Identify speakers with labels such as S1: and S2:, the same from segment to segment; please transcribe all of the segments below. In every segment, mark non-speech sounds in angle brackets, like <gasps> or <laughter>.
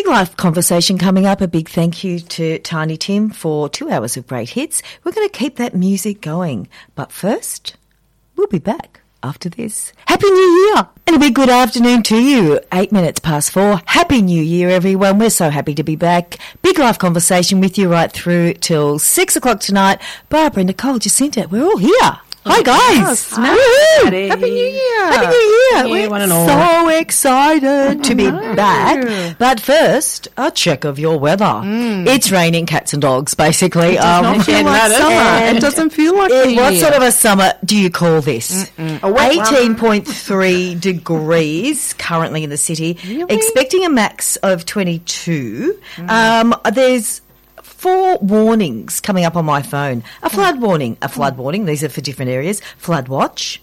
S1: Big life conversation coming up. A big thank you to Tiny Tim for two hours of great hits. We're going to keep that music going. But first, we'll be back after this. Happy New Year! And a big good afternoon to you. Eight minutes past four. Happy New Year, everyone. We're so happy to be back. Big life conversation with you right through till six o'clock tonight. Barbara, Nicole, Jacinta, we're all here. Hi guys!
S2: snap.
S1: Woohoo!
S2: Happy Happy New Year.
S1: Happy New Year!
S2: Happy New Year,
S1: We're
S2: one and all.
S1: so excited to be back. But first, a check of your weather. It's raining cats and dogs, basically.
S2: Mm. does not feel like
S1: no,
S2: summer.
S1: and
S2: It doesn't feel like
S1: it- What
S2: Year.
S1: sort of a summer do you call this?
S2: A wet one.
S1: 18.3 degrees currently in the city.
S2: Really?
S1: Expecting a max of 22. Um, there's four warnings coming up on my phone. A flood warning, a flood warning. These are for different areas. Flood watch.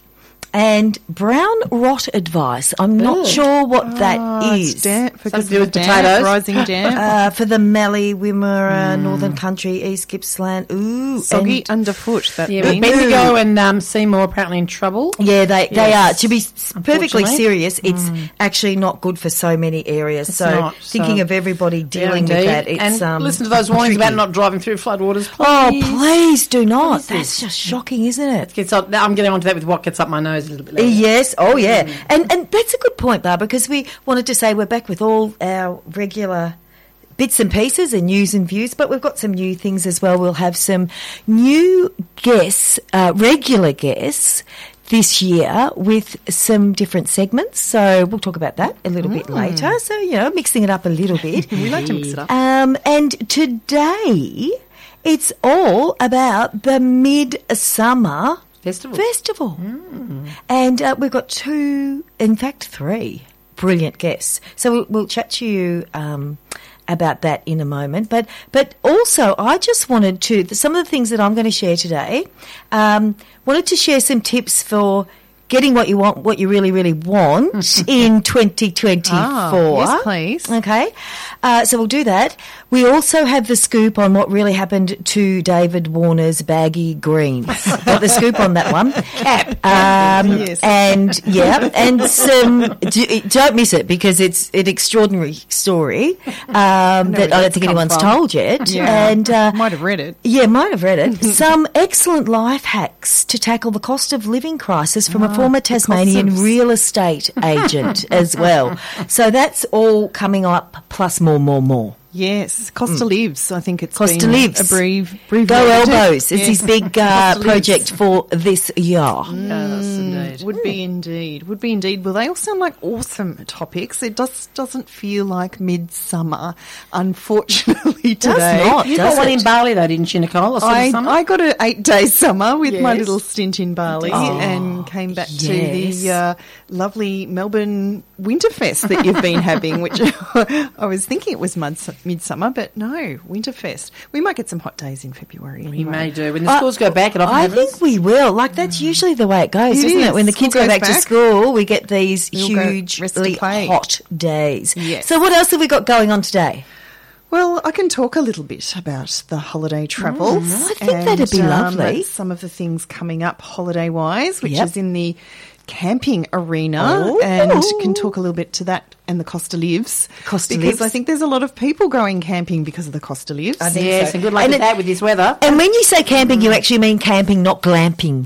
S1: And brown rot advice. I'm not sure what that
S2: Oh,
S1: is.
S2: it's damp because
S3: Something to do with
S2: damp,
S3: potatoes. <laughs>
S2: rising damp.
S1: Uh, for the Mallee, Wimmera, Northern Country, East Gippsland. Ooh,
S2: Soggy
S1: and-
S2: underfoot. That
S3: Yeah,
S2: means.
S3: Bendigo and um, Seymour apparently in trouble.
S1: Yeah, they, they are. To be perfectly serious, it's actually not good for so many areas. so
S3: not,
S1: thinking
S3: so-
S1: of everybody
S3: Yeah,
S1: dealing with that, it's
S3: and
S1: um,
S3: listen to those warnings about not driving through floodwaters.
S1: Oh,
S3: please.
S1: do not.
S3: is
S1: That's just shocking, isn't it?
S3: Gets on, now I'm getting onto that with what gets up my nose a little bit later.
S1: Yes, oh yeah, and and that's a good point, Barbara, because we wanted to say we're back with all our regular bits and pieces and news and views, but we've got some new things as well. We'll have some new guests, uh, regular guests. This year with some different segments, so we'll talk about that a little bit later. So you know, mixing it up a little bit. <laughs>
S2: we like to mix it up.
S1: Um, and today, it's all about the Midsumma
S3: Festival.
S1: Festival. And uh, we've got two, in fact, three brilliant guests. So we'll, we'll chat to you um, about that in a moment. But but also, I just wanted to some of the things that I'm going to share today. Um, wanted to share some tips for. Getting what you want, what you really, really want <laughs> in 2024.
S2: Ah, yes, please.
S1: Okay. Uh, so we'll do that. We also have the scoop on what really happened to David Warner's baggy greens. <laughs> Got the scoop on that one. Um,
S2: Yes.
S1: And yeah, and some, do, don't miss it because it's an extraordinary story um, that I don't think anyone's
S2: from.
S1: told yet.
S2: Yeah.
S1: And uh,
S2: Might have read it.
S1: yeah, might have read it. <laughs> Some excellent life hacks to tackle the cost of living crisis from a former Tasmanian
S2: of-
S1: real estate agent <laughs> as well. So that's all coming up, plus more, more, more.
S2: Yes, Costa Lives. I think it's
S1: Costa
S2: been
S1: Lives.
S2: a brief,
S1: Go elbows is his big uh, project for this year.
S3: Yes, indeed.
S2: Would be indeed. Would be indeed. Well, they all sound like awesome topics. It just doesn't feel like midsummer, unfortunately, <laughs> today.
S1: does not.
S3: You
S1: does
S3: got one in Bali though, didn't you, Nicole? Or
S2: I. I got an eight day <laughs> summer with my little stint in Bali
S1: Oh,
S2: and came back
S1: yes.
S2: to the uh, lovely Melbourne Winterfest that you've been <laughs> having, which I was thinking it was muds- midsummer, but no, Winterfest. We might get some hot days in February.
S3: we may do. When the schools go back, it often
S1: I
S3: happens.
S1: think we will. Like that's usually the way it goes,
S2: It
S1: isn't it?
S2: is.
S1: When the kids go
S2: goes
S1: back, to school, we get these
S2: We all go rest
S1: hugely hot days.
S2: Yes.
S1: So what else have we got going on today?
S2: Well, I can talk a little bit about the holiday travels.
S1: Mm, I think that'd be lovely.
S2: Some of the things coming up holiday wise, which
S1: Yep.
S2: is in the camping arena,
S1: Oh.
S2: and can talk a little bit to that and the Costa Lives.
S1: Costa
S2: because
S1: Lives.
S2: I think there's a lot of people going camping because of the Costa Lives.
S1: I think
S3: yes,
S1: so.
S3: and good luck
S1: And
S3: with
S1: it-
S3: that with this weather.
S1: And when you say camping, you actually mean camping, not glamping.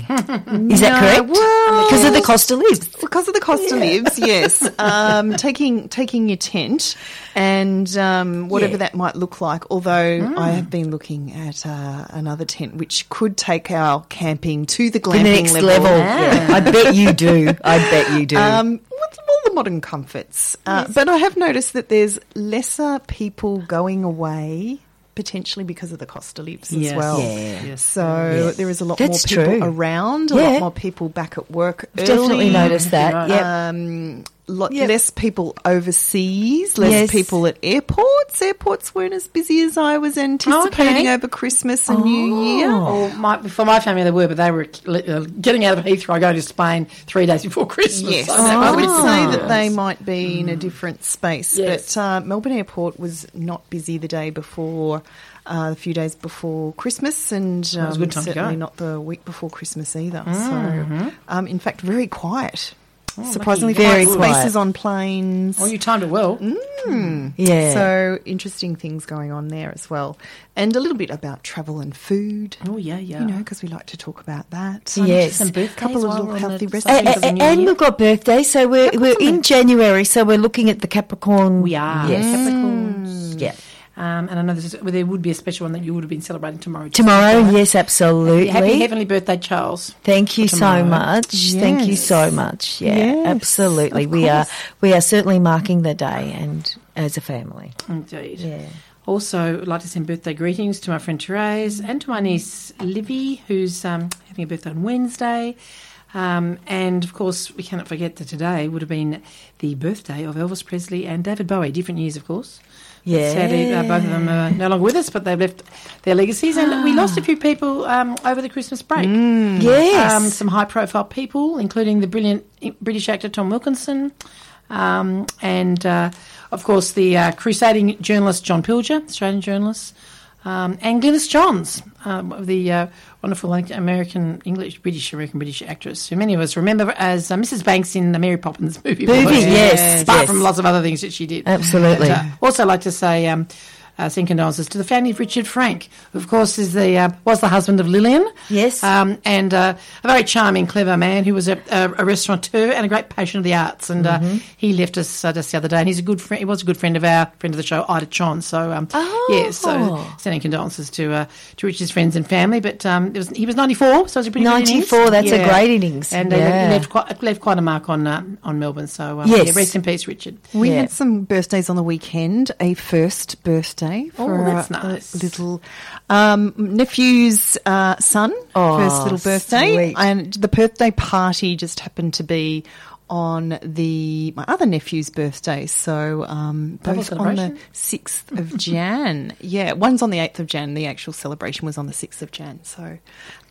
S1: Is that
S2: No,
S1: correct?
S2: well-
S1: because of the Costa Lives.
S2: Because of the Costa Lives, yes. <laughs> Um, taking taking your tent and um, whatever
S1: Yeah.
S2: that might look like. Although I have been looking at uh, another tent which could take our camping to the
S1: The
S2: glamping
S1: next level. Yeah. I bet you do. I bet you do.
S2: Um, with all the modern comforts. Uh, But I have noticed that there's lesser people going away. Potentially because of the Costa Lives as well.
S1: Yeah.
S3: Yes.
S2: So
S1: Yes.
S2: there is a lot
S1: That's
S2: more people
S1: true.
S2: around, a
S1: Yeah.
S2: lot more people back at work.
S1: I've definitely noticed that.
S3: Right.
S1: Yep.
S2: Um, lot
S1: Yep.
S2: less people overseas, less
S1: Yes.
S2: people at airports. Airports weren't as busy as I was anticipating
S3: Okay.
S2: over Christmas and New Year.
S3: Or my, for my family, they were, but they were uh, getting out of Heathrow, going to Spain three days before Christmas.
S2: Yes,
S3: So that
S2: I
S3: was
S2: would
S3: a
S2: say that they might be in a different space.
S3: Yes.
S2: But uh, Melbourne Airport was not busy the day before, uh, a few days before Christmas, and um,
S3: good
S2: certainly not the week before Christmas either. So, um, in fact, very quiet. Oh,
S3: Surprisingly.
S1: Very
S2: quiet
S1: quiet.
S2: spaces on planes.
S3: Oh, you timed it well. Mm.
S1: Yeah.
S2: So interesting things going on there as well, and a little bit about travel and food.
S3: Oh, yeah, yeah.
S2: You know, because we like to talk about that.
S1: Yes.
S3: Some birthdays
S2: couple of little healthy recipes.
S1: A- a- and
S3: year.
S1: we've got birthdays, so we're we're in January, so we're looking at the Capricorn.
S3: We are.
S1: Yes. Mm.
S3: Capricorns.
S1: Yeah.
S3: Um, and I know well, there would be a special one that you would have been celebrating tomorrow.
S1: Tomorrow, yes, absolutely.
S3: Happy heavenly birthday, Charles.
S1: Thank you so much. Thank you so much. Yeah,
S2: Yes,
S1: absolutely. We are we are certainly marking the day and as a family.
S3: Indeed.
S1: Yeah.
S3: Also, I'd like to send birthday greetings to my friend Therese and to my niece Livy, who's um, having a birthday on Wednesday. Um, and of course, we cannot forget that today would have been the birthday of Elvis Presley and David Bowie. Different years, of course.
S1: Yeah.
S3: Sadly, uh, both of them are no longer with us, but they've left their legacies. And we lost a few people um, over the Christmas break.
S1: Yes.
S3: Um, some high profile people, including the brilliant British actor Tom Wilkinson, um, and uh, of course the uh, crusading journalist John Pilger, Australian journalist, um, and Glynis Johns, um, the uh, wonderful American English, British American British actress, who many of us remember as uh, Mrs. Banks in the Mary Poppins movie.
S1: Movie,
S3: of course.
S1: yes,
S3: apart
S1: yes.
S3: from lots of other things that she did.
S1: Absolutely.
S3: Uh, also, like to say. Um, uh, send condolences to the family of Richard Frank, who of course is the uh, was the husband of Lillian.
S1: Yes.
S3: um, and uh, a very charming, clever man who was a, a, a restaurateur and a great patron of the arts. And uh,
S1: Mm-hmm.
S3: he left us uh, just the other day. And he's a good friend. He was a good friend of our friend of the show, Ida Chon. So um,
S1: Oh.
S3: yeah, so sending condolences to uh, to Richard's friends and family. But um, it was, he was ninety four, so it was a pretty good
S1: 94, that's a great innings.
S3: and uh,
S1: Yeah.
S3: he left quite left quite a mark on uh, on Melbourne. So um,
S1: Yes.
S3: yeah, rest in peace, Richard.
S2: We
S1: Yeah.
S2: had some birthdays on the weekend. A first birthday for
S3: Oh, that's
S2: a- a
S3: nice.
S2: little um, nephew's uh, son.
S1: Oh,
S2: first little birthday,
S1: sweet.
S2: and the birthday party just happened to be on the my other nephew's birthday. So um, both on the sixth of Jan. yeah, one's on the eighth of Jan. The actual celebration was on the sixth of Jan. So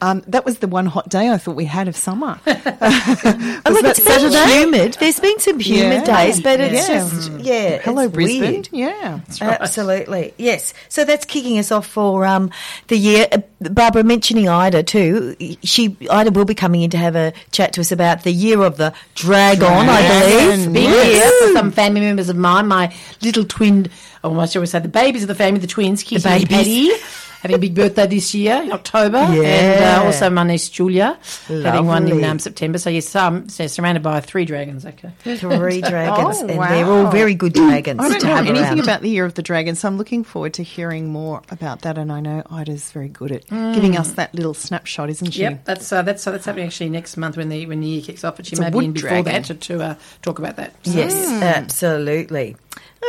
S2: um, that was the one hot day I thought we had of summer.
S1: I <laughs> <laughs>
S2: Was
S1: mean,
S2: that
S1: it's been
S2: Saturday?
S1: humid. There's been some humid
S2: Yeah.
S1: days, but it's
S2: Yeah.
S1: just yeah.
S2: Hello,
S1: it's
S2: Brisbane.
S1: weird.
S2: Yeah.
S1: Absolutely, yes. So that's kicking us off for um, the year. Uh, Barbara mentioning Ida too. She Ida will be coming in to have a chat to us about the year of the dragon, I believe.
S3: Been
S2: Yes.
S3: here for some family members of mine, my little twin, or I shall we say the babies of the family, the twins, Kitty and
S1: babies.
S3: Paddy, having a big birthday this year in October, and uh, also my niece Julia having one in um, September. So yes, um, so surrounded by three dragons. Okay,
S1: Three <laughs> dragons,
S2: Oh,
S1: and they're all very good dragons
S2: I don't
S1: to
S2: know
S1: have
S2: anything
S1: around.
S2: about the Year of the Dragon, so I'm looking forward to hearing more about that. And I know Ida's very good at giving us that little snapshot, isn't she?
S3: yep, that's uh, that's uh, that's happening actually next month when the when the year kicks off. But she
S2: It's
S3: may be
S2: wood
S3: in before
S2: dragon.
S3: that to, to uh, talk about that. So-
S1: Yes, absolutely.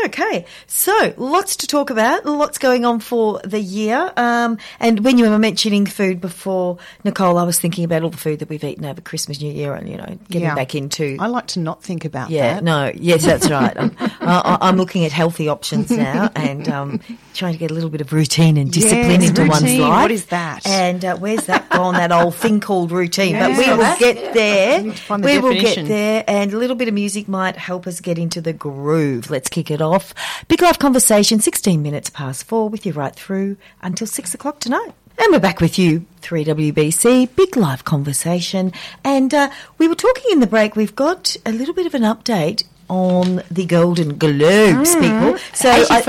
S1: Okay, so lots to talk about, lots going on for the year. Um, and when you were mentioning food before, Nicole, I was thinking about all the food that we've eaten over Christmas, New Year, and you know, getting
S2: Yeah.
S1: back into.
S2: I like to not think about that.
S1: yeah,
S2: that.
S1: no, yes, that's right. I'm, <laughs> I, I'm looking at healthy options now and um, trying to get a little bit of routine and discipline
S2: Yes,
S1: into one's life.
S2: What is that?
S1: And uh, where's that gone? that old thing called routine. But we will get there.
S2: need to find the
S1: we will get there, and a little bit of music might help us get into the groove. Let's kick it off. Big Life Conversation, 16 minutes past four, with you right through until six o'clock tonight. And we're back with you, 3WBC, Big Life Conversation. And uh, we were talking in the break, we've got a little bit of an update on the Golden Globes, people. So I-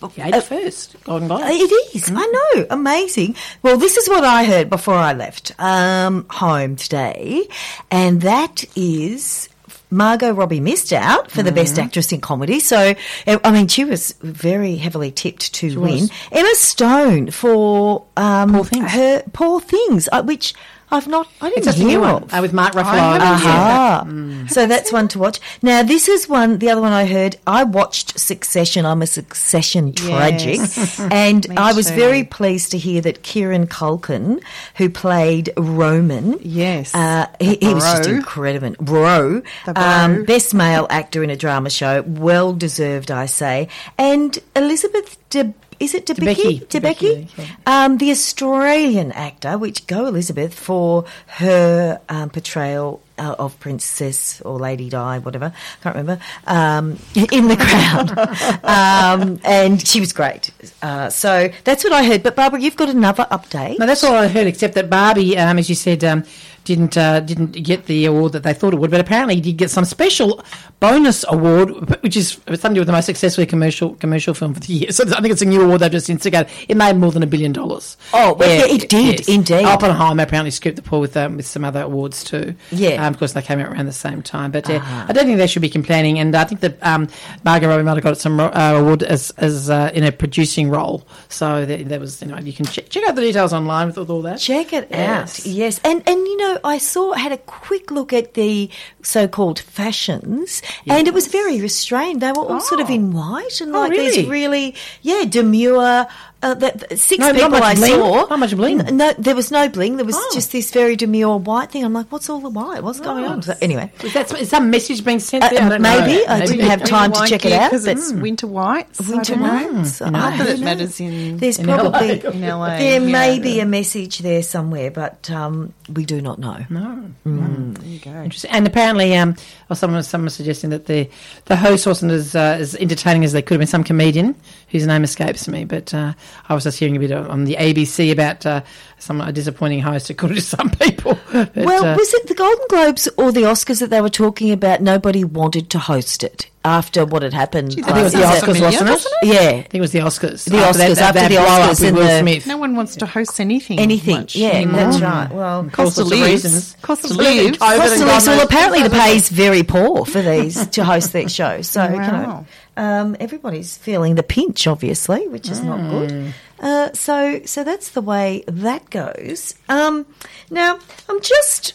S3: first, eighty first, Golden Globe.
S1: it is. I know. Amazing. Well, this is what I heard before I left um, home today, and that is. Margot Robbie missed out for the Best Actress in Comedy. So, uh, I mean, she was very heavily tipped to win.
S3: was.
S1: Emma Stone for um,
S3: Poor Things.
S1: her Poor Things, uh, which I've not, I didn't
S3: new
S1: hear of.
S3: uh, with Mark Ruffalo. Yeah.
S1: Aha. So that's one to watch. Now, this is one, the other one I heard. I watched Succession. I'm a Succession tragic.
S2: Yes. <laughs>
S1: and I was
S2: too.
S1: very pleased to hear that Kieran Culkin, who played Roman,
S2: Yes.
S1: uh, he, he was just incredible. Bro.
S2: Bro.
S1: Um, best male actor in a drama show. Well deserved, I say. And Elizabeth De. Is it Debicki?
S3: Debicki.
S1: Um, the Australian actor, which go Elizabeth for her um, portrayal uh, of Princess or Lady Di, whatever, I can't remember, um, <laughs> in The Crown. <laughs> um, and she was great. Uh, so that's what I heard. But Barbara, you've got another update.
S3: No, that's all I heard, except that Barbie, um, as you said, um, didn't uh, didn't get the award that they thought it would, but apparently he did get some special bonus award, which is something to do with the most successful commercial commercial film for the year. So I think it's a new award they've just instigated. It made more than a billion dollars.
S1: Oh, well, yeah, it did, indeed.
S3: Oppenheimer apparently scooped the pool with um, with some other awards too.
S1: Yeah.
S3: um, of course they came out around the same time. But uh, I don't think they should be complaining. And I think that um, Margot Robbie might have got some uh, award as as uh, in a producing role. So there, there was, you know, you can check, check out the details online with all that.
S1: Check it
S3: Yes.
S1: out. Yes. And and you know, I saw had a quick look at the so-called fashions and it was very restrained. They were all sort of oh. in white and
S3: Oh,
S1: like these
S3: really?
S1: really yeah, demure uh, the, the six
S3: No, not
S1: people
S3: much
S1: I
S3: bling?
S1: saw.
S3: Not much bling?
S1: No, there was no bling. There was
S3: Oh.
S1: just this very demure white thing. I'm like, what's all the white? What's going on? So, anyway,
S3: Is that is some message being sent
S1: Uh,
S3: there? I don't know.
S1: maybe. I didn't have time to check it out,
S2: because
S1: but-
S2: it's winter whites. I
S1: winter
S2: don't know.
S1: whites. I
S2: Not that
S1: don't
S2: it matters in
S1: There's <laughs>
S3: in
S1: probably
S3: LA.
S2: in LA.
S1: there may
S2: yeah.
S1: be a message there somewhere, but um, we do not know.
S3: No.
S2: There you go.
S3: Interesting. And apparently, um, or someone someone was suggesting that the the host wasn't as uh, as entertaining as they could have been. Some comedian whose name escapes me, but uh, I was just hearing a bit on the ABC about uh, some a disappointing host according to some people. <laughs> But,
S1: Well,
S3: uh,
S1: was it the Golden Globes or the Oscars that they were talking about? Nobody wanted to host it after what had happened.
S3: I think it was the
S1: last-
S3: Oscars, wasn't it?
S1: Yeah,
S3: I think it was the Oscars.
S1: The Oscars, after the
S3: blow up
S1: Oscars
S3: with Will
S1: the-
S3: Smith.
S2: No one wants to host anything.
S1: anything.
S2: much
S1: Yeah,
S2: anymore.
S1: that's right. Well,
S3: For all
S2: Cost of
S3: sorts
S2: lives.
S3: reasons.
S2: Cost of
S3: Cost living,
S2: lives.
S1: Cost
S3: and
S1: of
S3: God
S1: lives, well, apparently the pay is very poor for these to host their <laughs> show. So you know,
S2: Wow.
S1: Um, everybody's feeling the pinch, obviously, which is not good. Uh, so, so that's the way that goes. Um, now, I'm just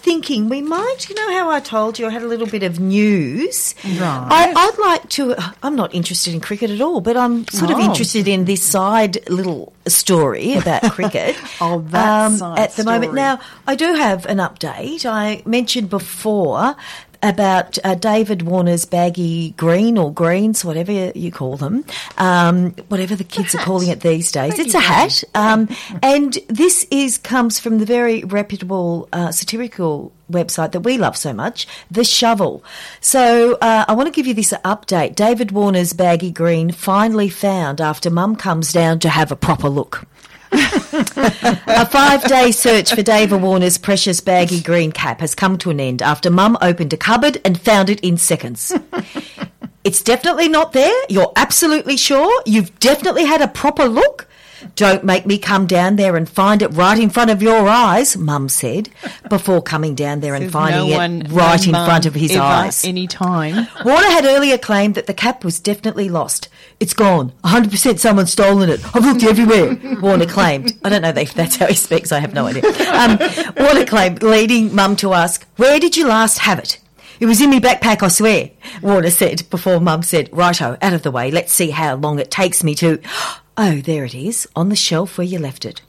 S1: thinking we might, you know, how I told you I had a little bit of news.
S2: Right.
S1: I, I'd like to. I'm not interested in cricket at all, but I'm sort of
S2: Oh.
S1: interested in this side little story about <laughs> cricket.
S2: Oh, that side
S1: Um, at the moment. Now, I do have an update. I mentioned before about uh, David Warner's baggy green or greens, whatever you call them, um, whatever the kids are calling it these days.
S2: Baggy
S1: it's a hat, um, and this is comes from the very reputable uh, satirical website that we love so much, The Shovel. So uh, I want to give you this update. David Warner's baggy green finally found after Mum comes down to have a proper look. A five day search for David Warner's precious baggy green cap has come to an end after Mum opened a cupboard and found it in seconds. It's definitely not there. You're absolutely sure? You've definitely had a proper look? Don't make me come down there and find it right in front of your eyes, Mum said, before coming down there and
S2: There's
S1: finding
S2: no
S1: it right in front of his eyes.
S2: Any time.
S1: Warner had earlier claimed that the cap was definitely lost. It's gone. 100% someone's stolen it. I've looked everywhere, <laughs> Warner claimed. I don't know if that's how he speaks. I have no idea. Um, Warner claimed, leading Mum to ask, Where did you last have it? It was in my backpack, I swear, Warner said before Mum said, Righto, out of the way. Let's see how long it takes me to. Oh, there it is, on the shelf where you left it.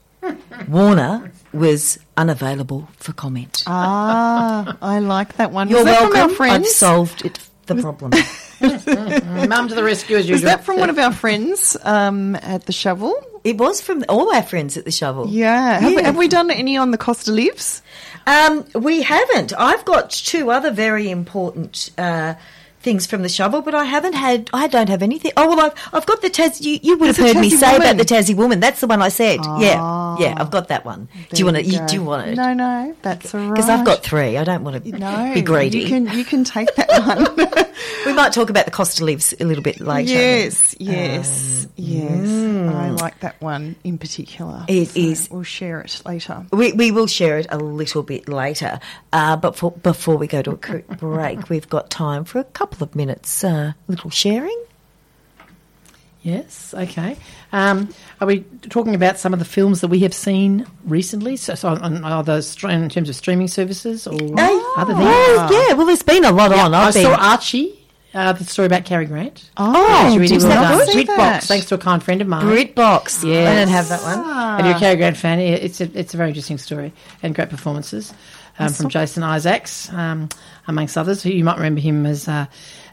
S1: Warner was unavailable for comment.
S2: Ah, I like that one.
S1: You're
S2: Was that from
S1: welcome.
S2: our
S1: I've solved it, the problem. <laughs>
S3: Mum to the rescue as
S2: Was
S3: usual.
S2: that from one of our friends um, at the shovel?
S1: It was from all our friends at the shovel.
S2: Yeah. Have, We, have we done any on the Costa Lives?
S1: Um, we haven't. I've got two other very important uh, things from the shovel, but I haven't had. I don't have anything. Oh well, I've I've got the Taz. You, you would have
S2: There's
S1: heard me say
S2: woman.
S1: about the Tassie woman. That's the one I said. yeah,
S2: Ah.
S1: yeah. I've got that one. do you want it? You, do you want it?
S2: No, no, that's all right.
S1: Because I've got three. I don't want to
S2: no,
S1: be greedy.
S2: You can you can take that <laughs> one.
S1: We might talk about the cost of lives a little bit later.
S2: yes, yes, yes. I like that one in particular.
S1: Um, It
S2: so
S1: is-
S2: We'll share it later.
S1: We, we will share it a little bit later. Uh, but for, before we go to a quick <laughs> break, we've got time for a couple of minutes, uh, little sharing.
S3: Yes. Okay. Um, are we talking about some of the films that we have seen recently? So, so on, on either in terms of streaming services or other things?
S1: Oh, yeah. Well, there's been a lot on.
S3: I
S1: I've been,
S3: saw Archie, uh, the story about Cary Grant.
S2: Oh,
S3: It's really
S2: did
S3: well
S2: not
S3: done.
S2: see
S3: Britbox,
S2: that.
S3: thanks to a kind friend of mine.
S1: Britbox.
S3: Yes.
S1: I don't have that one.
S3: And you're a Cary Grant fan. yeah, It's a, it's a very interesting story and great performances um, from Jason Isaacs, um, amongst others. You might remember him as uh,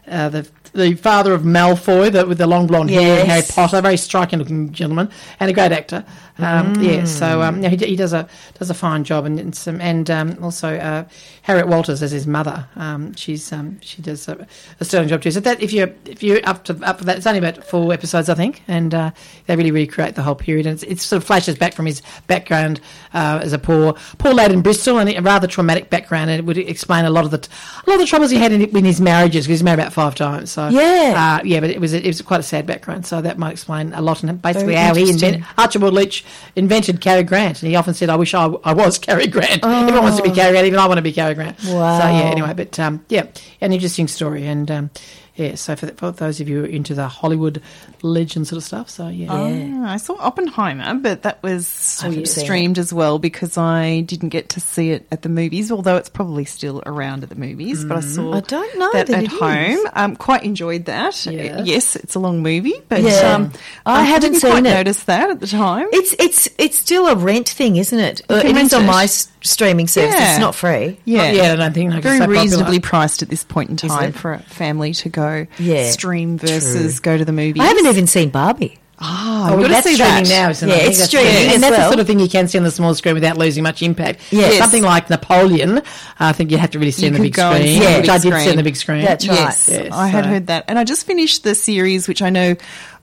S3: uh, the the father of Malfoy, the, with the long blonde hair, and Harry
S1: Yes.
S3: Potter, very striking looking gentleman, and a great actor. Um, Yeah, so um, yeah, he, he does a does a fine job, and and, some, and um, also uh, Harriet Walters as his mother. Um, she's um, she does a, a sterling job too. So that if you if you're up to up for that, it's only about four episodes, I think, and uh, they really recreate the whole period. And it's, it sort of flashes back from his background uh, as a poor poor lad in Bristol, and a rather traumatic background, and it would explain a lot of the a lot of the troubles he had in, in his marriages because he's married about five times. So
S1: Yeah.
S3: uh, yeah, but it was it was quite a sad background, so that might explain a lot. And basically,
S1: Very
S3: how he invented Archibald Leach invented Cary Grant, and he often said, "I wish I, I was Cary Grant. <laughs> Everyone wants to be Cary Grant, even I want to be Cary Grant."
S1: Wow.
S3: So yeah, anyway, but um, yeah, an interesting story, and um, yeah, so for, for those of you who are into the Hollywood legend sort of stuff, so yeah.
S2: Oh, I saw Oppenheimer, but that was
S1: I
S2: streamed as well because I didn't get to see it at the movies, although it's probably still around at the movies. But I saw
S1: I don't know
S2: that,
S1: that
S2: at home.
S1: is.
S2: Um, quite enjoyed that.
S3: Yes.
S2: Yes, it's a long movie, but
S1: Yeah.
S2: um,
S1: I haven't
S2: didn't
S1: seen
S2: quite
S1: it.
S2: notice that at the time.
S1: It's it's it's still a rent thing, isn't it? Uh,
S2: can
S1: it is on my s- streaming service.
S2: Yeah.
S1: It's not free.
S2: yeah,
S3: yeah, I don't think no, 'cause
S2: very
S3: it's so popular.
S2: reasonably priced at this point in time for a family to go
S1: Yeah,
S2: stream versus go to the movies.
S1: I haven't even seen Barbie.
S2: Ah,
S3: Oh,
S2: I've got to
S3: that's streaming
S2: that.
S3: now, isn't
S1: Yeah,
S3: it?
S1: It's streaming
S3: and
S1: as
S3: that's
S1: well.
S3: the sort of thing you can see on the small screen without losing much impact.
S1: Yes.
S3: something like Napoleon, I think you have to really see
S2: You
S3: on the big screen,
S1: on
S3: which I did see on the big screen.
S1: That's right.
S2: Yes,
S3: Yes,
S2: I had heard that, and I just finished the series, which I know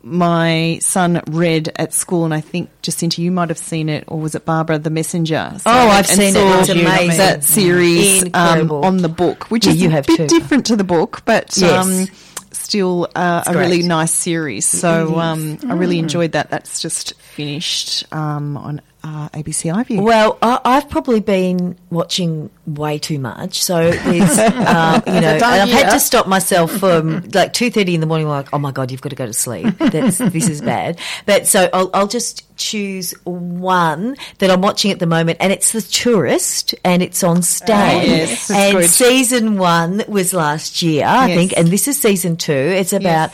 S2: my son read at school, and I think Jacinta, you might have seen it, or was it Barbara, The Messenger? So-
S1: Oh, I've
S2: and
S1: seen it. It's amazing.
S2: That series um, on the book, which
S1: Yeah,
S2: is a bit
S1: too.
S2: different to the book, but
S1: Yes.
S2: um, still uh, a really nice series. So um, I really
S1: Mm.
S2: enjoyed that. That's just finished um, on uh, ABC iView.
S1: Well, I, I've probably been watching way too much, so there's, <laughs> um, you know, and I've had to stop myself from like two thirty in the morning. Like, oh my god, you've got to go to sleep. That's, this is bad. But so I'll, I'll just choose one that I'm watching at the moment, and it's The Tourist, and it's on Stan.
S2: Oh, yes,
S1: and
S2: good.
S1: season one was last year, I
S2: Yes.
S1: think, and this is season two. It's about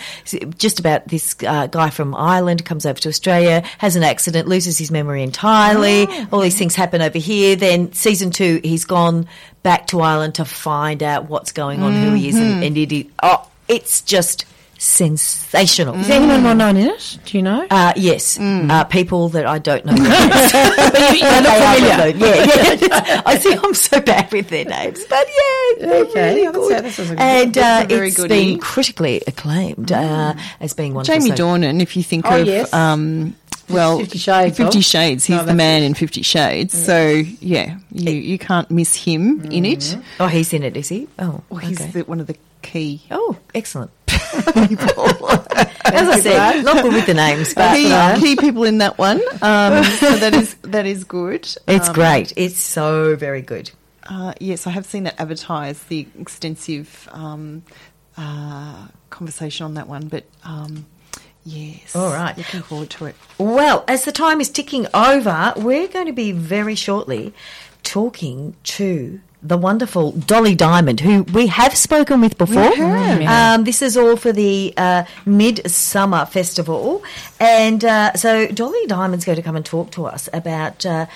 S1: just about this uh, guy from Ireland comes over to Australia, has an accident, loses his memory entirely.
S2: Oh.
S1: All these things happen over here. Then season two, he's gone back to Ireland to find out what's going on, who he is,
S2: Mm-hmm.
S1: and, and it, it, oh, it's just sensational.
S3: Is anyone well known in it? Do you know?
S1: Uh, yes,
S2: Mm.
S1: uh, people that I don't know. <laughs>
S3: but you, look
S1: They
S3: familiar.
S1: Yeah, yeah. <laughs> I think I'm so bad with their names, but yeah,
S3: Okay,
S1: really good. and uh, it's
S2: goodie.
S1: been critically acclaimed uh, as being one.
S2: Jamie
S1: of the,
S2: Dornan, if you think
S3: Oh,
S2: of,
S3: yes.
S2: um, well,
S3: Fifty Shades
S2: Fifty
S3: of.
S2: Shades. He's
S3: No,
S2: the
S3: that's
S2: man in Fifty Shades. So yeah, you you can't miss him in it.
S1: Oh, he's in it, is he? Oh,
S2: Well, he's
S1: okay.
S2: the, one of the key.
S1: Oh, excellent. <laughs> <laughs> As I said, not good with the names, but
S2: key,
S1: uh,
S2: key people in that one. Um, so that is that is good.
S1: it's
S2: Um,
S1: great. It's so very good.
S2: Uh, yes, I have seen that advertised. The extensive um, uh, conversation on that one, but um, yes,
S1: All right.
S2: looking forward to it.
S1: Well, as the time is ticking over, we're going to be very shortly talking to the wonderful Dolly Diamond, who we have spoken with before. Um, this is all for the uh, Midsumma Festival. And uh, so Dolly Diamond's going to come and talk to us about. Uh,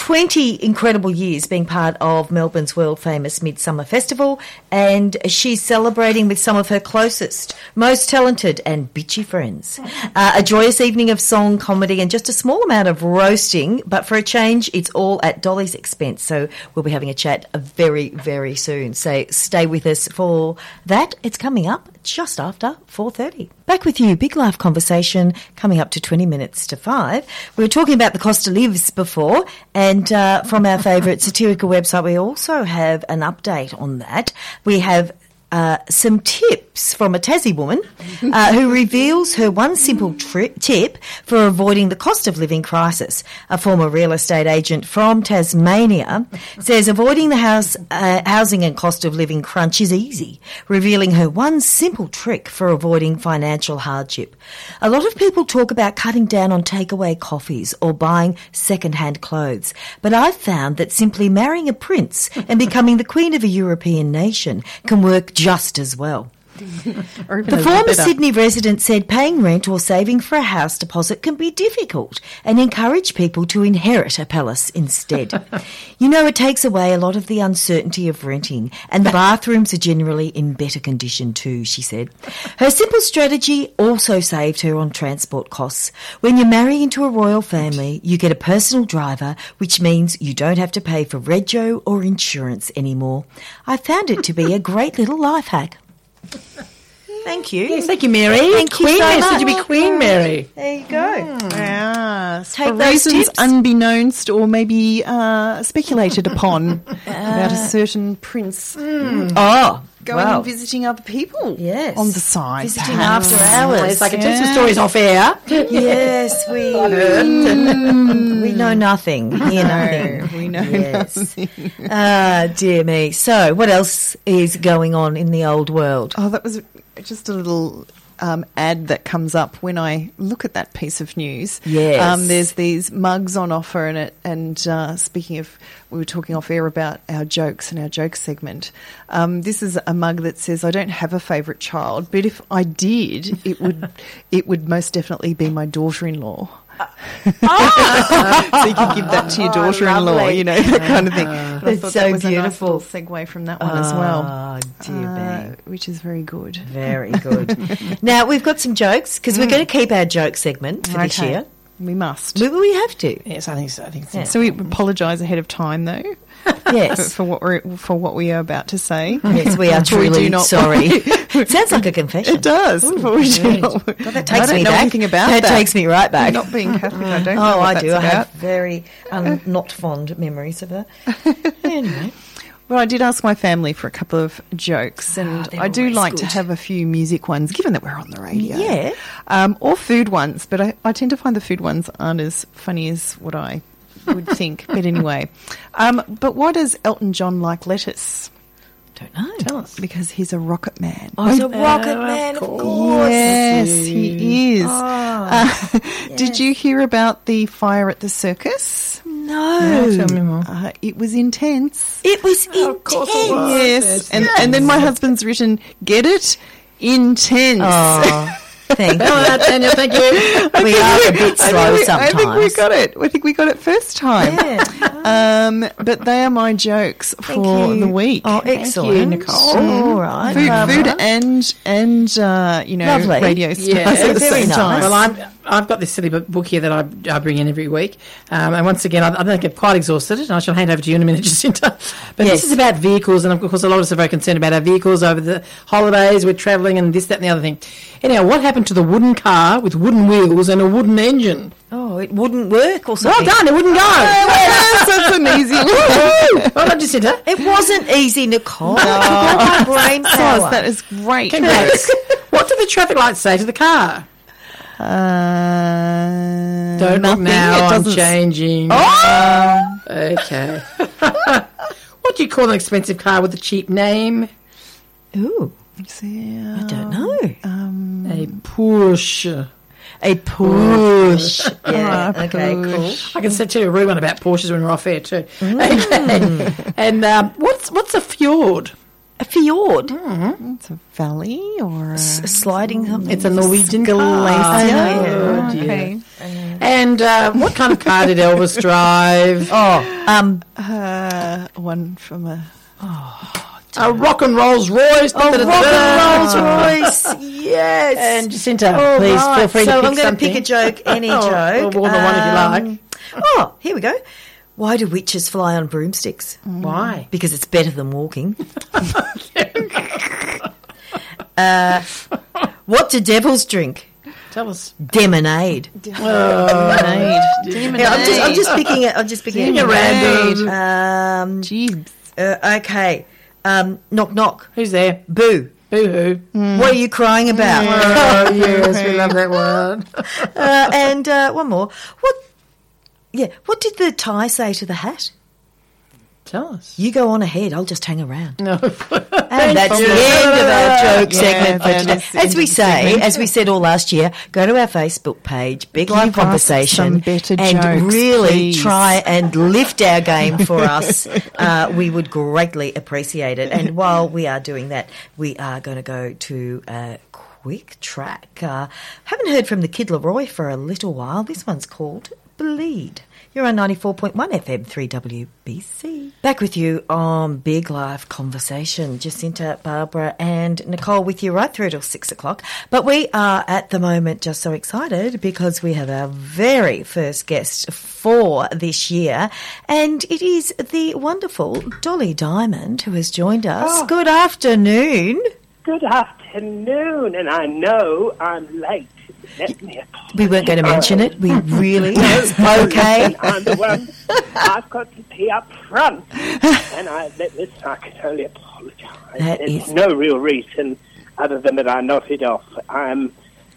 S1: 20 incredible years being part of Melbourne's world famous Midsumma Festival, and she's celebrating with some of her closest, most talented, and bitchy friends. Uh, a joyous evening of song, comedy, and just a small amount of roasting, but for a change, it's all at Dolly's expense. So we'll be having a chat very, very soon. So stay with us for that. It's coming up just after 4.30. Back with you, big life conversation coming up to 20 minutes to 5. We were talking about the cost of lives before, and uh, from our favourite satirical website, we also have an update on that. We have uh, some tips from a Tassie woman uh, who reveals her one simple tri- tip for avoiding the cost of living crisis. A former real estate agent from Tasmania says avoiding the house uh, housing and cost of living crunch is easy, revealing her one simple trick for avoiding financial hardship. A lot of people talk about cutting down on takeaway coffees or buying second-hand clothes, but I've found that simply marrying a prince and becoming the queen of a European nation can work just as well. The former. Sydney resident said paying rent or saving for a house deposit can be difficult and encourage people to inherit a palace instead. <laughs> you know, it takes away a lot of the uncertainty of renting, and the bathrooms are generally in better condition too, she said. Her simple strategy also saved her on transport costs. When you marry into a royal family, you get a personal driver, which means you don't have to pay for rego or insurance anymore. I found it to be a great little life hack. <laughs> Thank you.
S3: Yes, thank you, Mary.
S1: Thank you
S3: Queen
S1: so
S3: Mary,
S1: much.
S3: Should you be Queen Mary? Mm.
S1: There you go. Mm.
S2: Yes,
S1: Take
S2: for
S1: those
S2: reasons
S1: tips.
S2: unbeknownst or maybe uh, speculated upon <laughs> about a certain prince
S1: Oh,
S2: going
S1: wow.
S2: and visiting other people.
S1: Yes.
S2: on the side,
S1: Visiting
S2: perhaps.
S1: after hours.
S3: It's like I tell some stories off air.
S1: yes, <laughs> we <laughs> we know nothing. Hear nothing.
S2: we know
S1: Yes. Ah, dear me. So, what else is going on in the old world?
S2: Oh, that was just a little um, ad that comes up when I look at that piece of news.
S1: Yes.
S2: Um, there's these mugs on offer, and it. And uh, speaking of, we were talking off air about our jokes and our joke segment. Um, this is a mug that says, "I don't have a favourite child, but if I did, it would <laughs> it would most definitely be my daughter-in-law." Ah! so you can give that to your
S1: Oh,
S2: daughter-in-law,
S1: lovely.
S2: you know that kind of thing. Uh-huh. But I
S1: That's so
S2: that was a nice
S1: beautiful.
S2: little segue from that one as well
S1: Oh, dear
S2: uh,
S1: me.
S2: which is very good.
S1: Very good. <laughs> now, we've got some jokes because we're mm. going to keep our joke segment for this year.
S2: We must.
S1: We, we have to.
S3: Yes, I think so. I think so.
S1: Yeah.
S2: So we apologise ahead of time, though, for,
S1: Yes. <laughs>
S2: for what we're for what we are about to say.
S1: Yes, we are <laughs>
S2: We
S1: truly
S2: do not-
S1: sorry. <laughs> Sounds like a confession.
S2: It does. but we do not-
S1: God, that
S2: I
S1: takes
S2: don't
S1: me
S2: know
S1: back.
S2: anything about
S1: that.
S2: that.
S1: takes me right back.
S2: Not being Catholic, I don't know
S1: oh,
S2: what
S1: I do.
S2: that's
S1: I
S2: about.
S1: have very um, not fond memories of that. anyway,
S2: Well, I did ask my family for a couple of jokes, and
S1: they're
S2: I do like to have a few music ones, given that we're on the radio.
S1: Yeah.
S2: Um, or food ones, but I, I tend to find the food ones aren't as funny as what I would <laughs> think. but anyway, um, but why does Elton John like lettuce?
S1: Don't know.
S3: Tell us.
S2: Because he's a rocket man.
S1: Oh, he's a
S3: Oh,
S1: rocket
S3: of
S1: man, of
S3: course.
S1: course.
S2: Yes, he is.
S1: Oh, <laughs>
S2: Uh, Did you hear about the fire at the circus?
S1: no.
S3: Tell me more.
S2: Uh, it was intense.
S1: It was
S3: Of course it
S1: intense.
S3: was.
S2: Yes, and and then my husband's written, "Get it, intense."
S1: Oh, <laughs> thank you.
S3: that, Daniel, thank you. <laughs>
S1: We are a bit slow
S2: think we,
S1: sometimes.
S2: I think we got it. I think we got it first time. <laughs> Um, but they are my jokes
S1: Thank
S2: for
S1: you.
S2: the week.
S1: Oh, excellent,
S3: you, Nicole.
S1: All right,
S2: food,
S1: Barbara.
S2: food and and uh, you know
S1: Lovely.
S2: radio stars
S3: Yeah,
S2: at the
S1: very
S2: same
S1: nice.
S2: time.
S3: Well, I'm, I've got this silly book here that I, I bring in every week. Um, and once again, I, I think I'm quite exhausted, and I shall hand over to you in a minute, <laughs> Jacinta. But
S1: Yes.
S3: this is about vehicles, and of course, a lot of us are very concerned about our vehicles over the holidays. We're travelling, and this, that, and the other thing. Anyhow, what happened to the wooden car with wooden wheels and a wooden engine?
S1: Oh, it wouldn't work or something.
S3: Well done, it wouldn't go.
S2: yes, that's an easy <laughs> one.
S3: well done, Jacinta.
S1: It wasn't easy, Nicole. My <laughs> brain
S2: Yes,
S1: power.
S2: that is great.
S3: Congrats. what did the traffic lights say to the car?
S2: Uh,
S3: Don't look
S2: nothing.
S3: now,
S2: It
S3: I'm changing.
S2: Oh!
S3: Okay. <laughs> what do you call an expensive car with a cheap name?
S1: Ooh,
S2: Yeah.
S1: I don't know.
S3: A Porsche.
S1: A Porsche. <laughs> Yeah.
S2: Ah,
S1: okay.
S2: push.
S3: I can say- tell you a one about Porsches when we're off air too. Okay. <laughs> and um, what's what's a fjord?
S1: Cool. A fjord.
S2: It's a valley or a
S1: A sliding something.
S3: It's a Norwegian
S2: glacier.
S3: car.
S1: yeah.
S3: Oh, dear.
S2: okay.
S3: And uh, what kind of car did Elvis drive? <laughs>
S1: Oh, um,
S2: Uh, one from a
S3: A rock and Rolls Royce.
S1: oh, rock and Rolls Royce. Yes.
S3: And Jacinta,
S1: All
S3: please
S1: right.
S3: feel free
S1: so
S3: to pick
S1: I'm going to pick a joke, any <laughs>
S3: Oh,
S1: joke.
S3: or more than one if you like.
S1: Um, Oh, here we go. Why do witches fly on broomsticks?
S3: Why?
S1: Because it's better than walking. <laughs> uh, what do devils drink?
S3: Tell us.
S1: Demonade.
S2: lemonade. <laughs>
S1: Yeah, I'm just, I'm just picking it. I'm just picking it.
S3: Random.
S1: Um,
S2: Jeebs.
S1: uh, okay. Um, knock knock.
S3: Who's there?
S1: Boo.
S3: Boo hoo.
S1: What are you crying about? <laughs>
S3: Oh yes, we love that one.
S1: uh, and uh, one more. What? Yeah. What did the tie say to the hat?
S3: Tell us.
S1: You go on ahead. I'll just hang around.
S3: No.
S1: And <laughs> that's the end of our joke
S2: Yeah,
S1: segment for today. As we say,
S2: segment.
S1: as we said all last year, go to our Facebook page, Big
S2: Life
S1: Conversation, and
S2: jokes,
S1: really
S2: please.
S1: try and lift our game for <laughs> us. Uh, we would greatly appreciate it. And while we are doing that, we are going to go to a quick track. Uh, haven't heard from the Kid LAROI for a little while. This one's called Bleed. You're on 94.1 FM 3WBC. Back with you on Big Life Conversation. Jacinta, Barbara, and Nicole with you right through till six o'clock. But we are at the moment just so excited because we have our very first guest for this year, and it is the wonderful Dolly Diamond who has joined us.
S4: Oh.
S1: Good afternoon.
S4: Good afternoon, and I know I'm late. <laughs>
S1: We weren't going to mention it. We <laughs> really <laughs> okay.
S4: I'm the one. I've got to be up front, and I let this. I can only apologise. There's
S1: is-
S4: no real reason other than that I nodded off. I'm,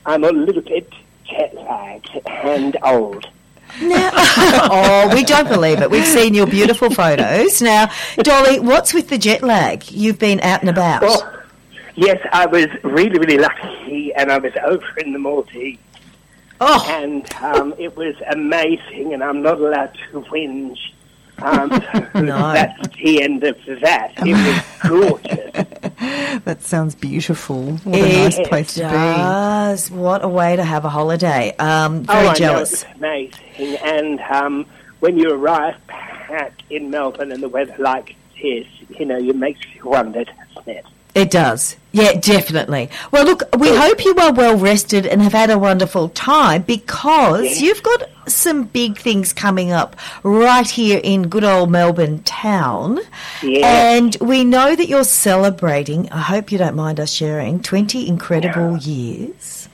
S4: I'm a little bit jet lagged and old.
S1: Now, oh, we don't believe it. We've seen your beautiful photos. Now, Dolly, what's with the jet lag? You've been out and about.
S4: Well, yes, I was really, really lucky, and I was over in the Maldives.
S1: oh,
S4: and um, it was amazing, and I'm not allowed to whinge. Um, so
S1: No. <laughs>
S4: That's the end of that. It was gorgeous. <laughs>
S2: That sounds beautiful. What a nice
S1: it
S2: place to
S1: does. What a way to have a holiday. Um,
S4: oh,
S1: very
S4: I
S1: jealous.
S4: know, it was amazing. And um, when you arrive back in Melbourne and the weather like this, you know, it makes you wonder, doesn't it?
S1: It does. Yeah, definitely. Well, look, we hope you are well rested and have had a wonderful time because
S4: Yes.
S1: you've got some big things coming up right here in good old Melbourne town.
S4: Yes.
S1: And we know that you're celebrating, I hope you don't mind us sharing, 20 incredible years.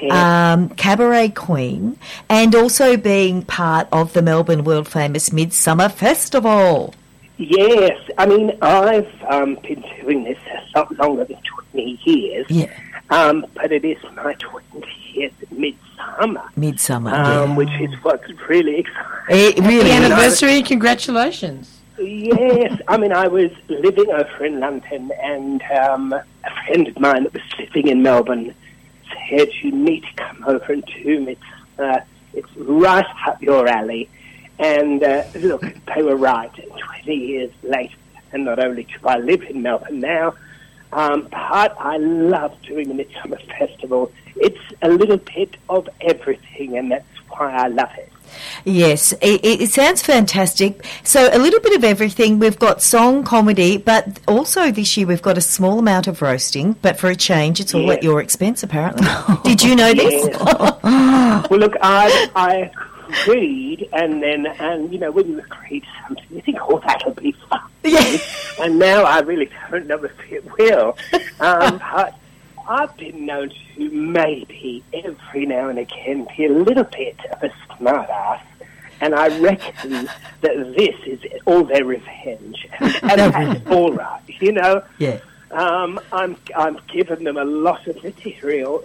S4: Yes.
S1: Um, Cabaret Queen, and also being part of the Melbourne world famous Midsumma Festival.
S4: Yes, I mean, I've um, been doing this for something longer than 20 years.
S1: Yeah.
S4: Um, but it is my 20th Midsumma.
S1: Midsumma,
S4: um,
S1: yeah.
S4: which is what's really exciting.
S1: It really
S3: The
S1: is.
S3: anniversary, congratulations.
S4: Yes, I mean, I was living over in London, and um, a friend of mine that was living in Melbourne said, You need to come over and do it. Uh, it's right up your alley. And uh, look, they were right. 20 years later, and not only do I live in Melbourne now, um, but I love doing the Midsumma Festival. It's a little bit of everything, and that's why I love it.
S1: Yes, it, it sounds fantastic. So a little bit of everything. We've got song, comedy, but also this year we've got a small amount of roasting. But for a change, it's all
S4: Yeah.
S1: at your expense, apparently. Did you know this? <laughs> <laughs>
S4: Well, look, I, I agreed, and then, and you know, when you agree to something, you think, oh, that'll be fun.
S1: Yeah.
S4: And now I really don't know if it will. Um, <laughs> but I've been known to maybe every now and again be a little bit of a smart ass. And I reckon that this is all their revenge. And, <laughs> and that's all right, you know?
S1: Yeah.
S4: Um, I'm I'm giving them a lot of material.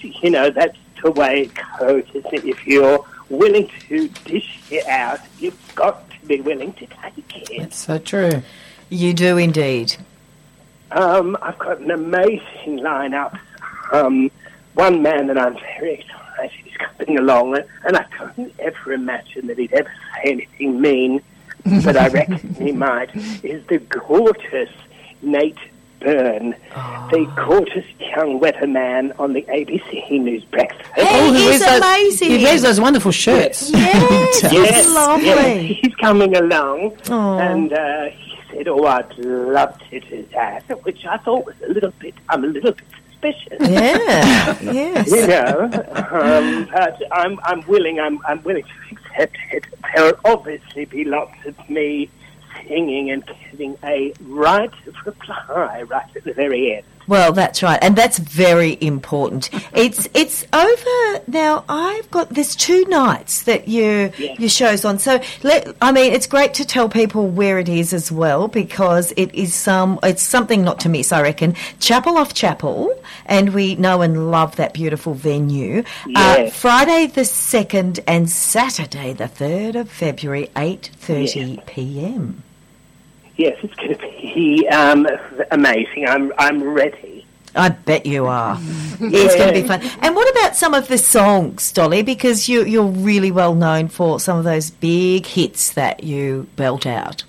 S4: you know, that's the way it goes. Isn't it? If you're willing to dish it out, you've got to be willing to take it.
S3: That's so true.
S1: You do indeed.
S4: Um, I've got an amazing lineup. Um, one man that I'm very excited is coming along, and I couldn't ever imagine that he'd ever say anything mean, but I reckon he might. Is the gorgeous Nate Byrne, the gorgeous young weatherman on the ABC News Breakfast.
S1: Hey,
S3: he
S1: he's
S3: wears those- He wears those wonderful shirts.
S1: Yes, <laughs>
S4: Yes,
S1: it's lovely.
S4: yes, he's coming along,
S1: Aw.
S4: and uh, he said, "Oh, I'd love to do that," which I thought was a little bit. I'm a little bit suspicious.
S1: Yeah, <laughs> yes.
S4: You know, um, but I'm I'm willing. I'm I'm willing to accept it. There'll obviously be lots of me singing and getting a right reply right at the very end.
S1: Well, that's right, and that's very important. It's it's over now. I've got there's two nights that your
S4: Yes.
S1: your shows on. So let I mean, it's great to tell people where it is as well because it is some it's something not to miss. I reckon Chapel off Chapel, and we know and love that beautiful venue. Uh,
S4: Yes.
S1: Friday the second and Saturday the third of February, eight thirty p.m.
S4: yes, it's going to be um, amazing. I'm I'm ready.
S1: I bet you are. <laughs> It's going to be fun. And what about some of the songs, Dolly? Because you, you're really well known for some of those big hits that you belt out.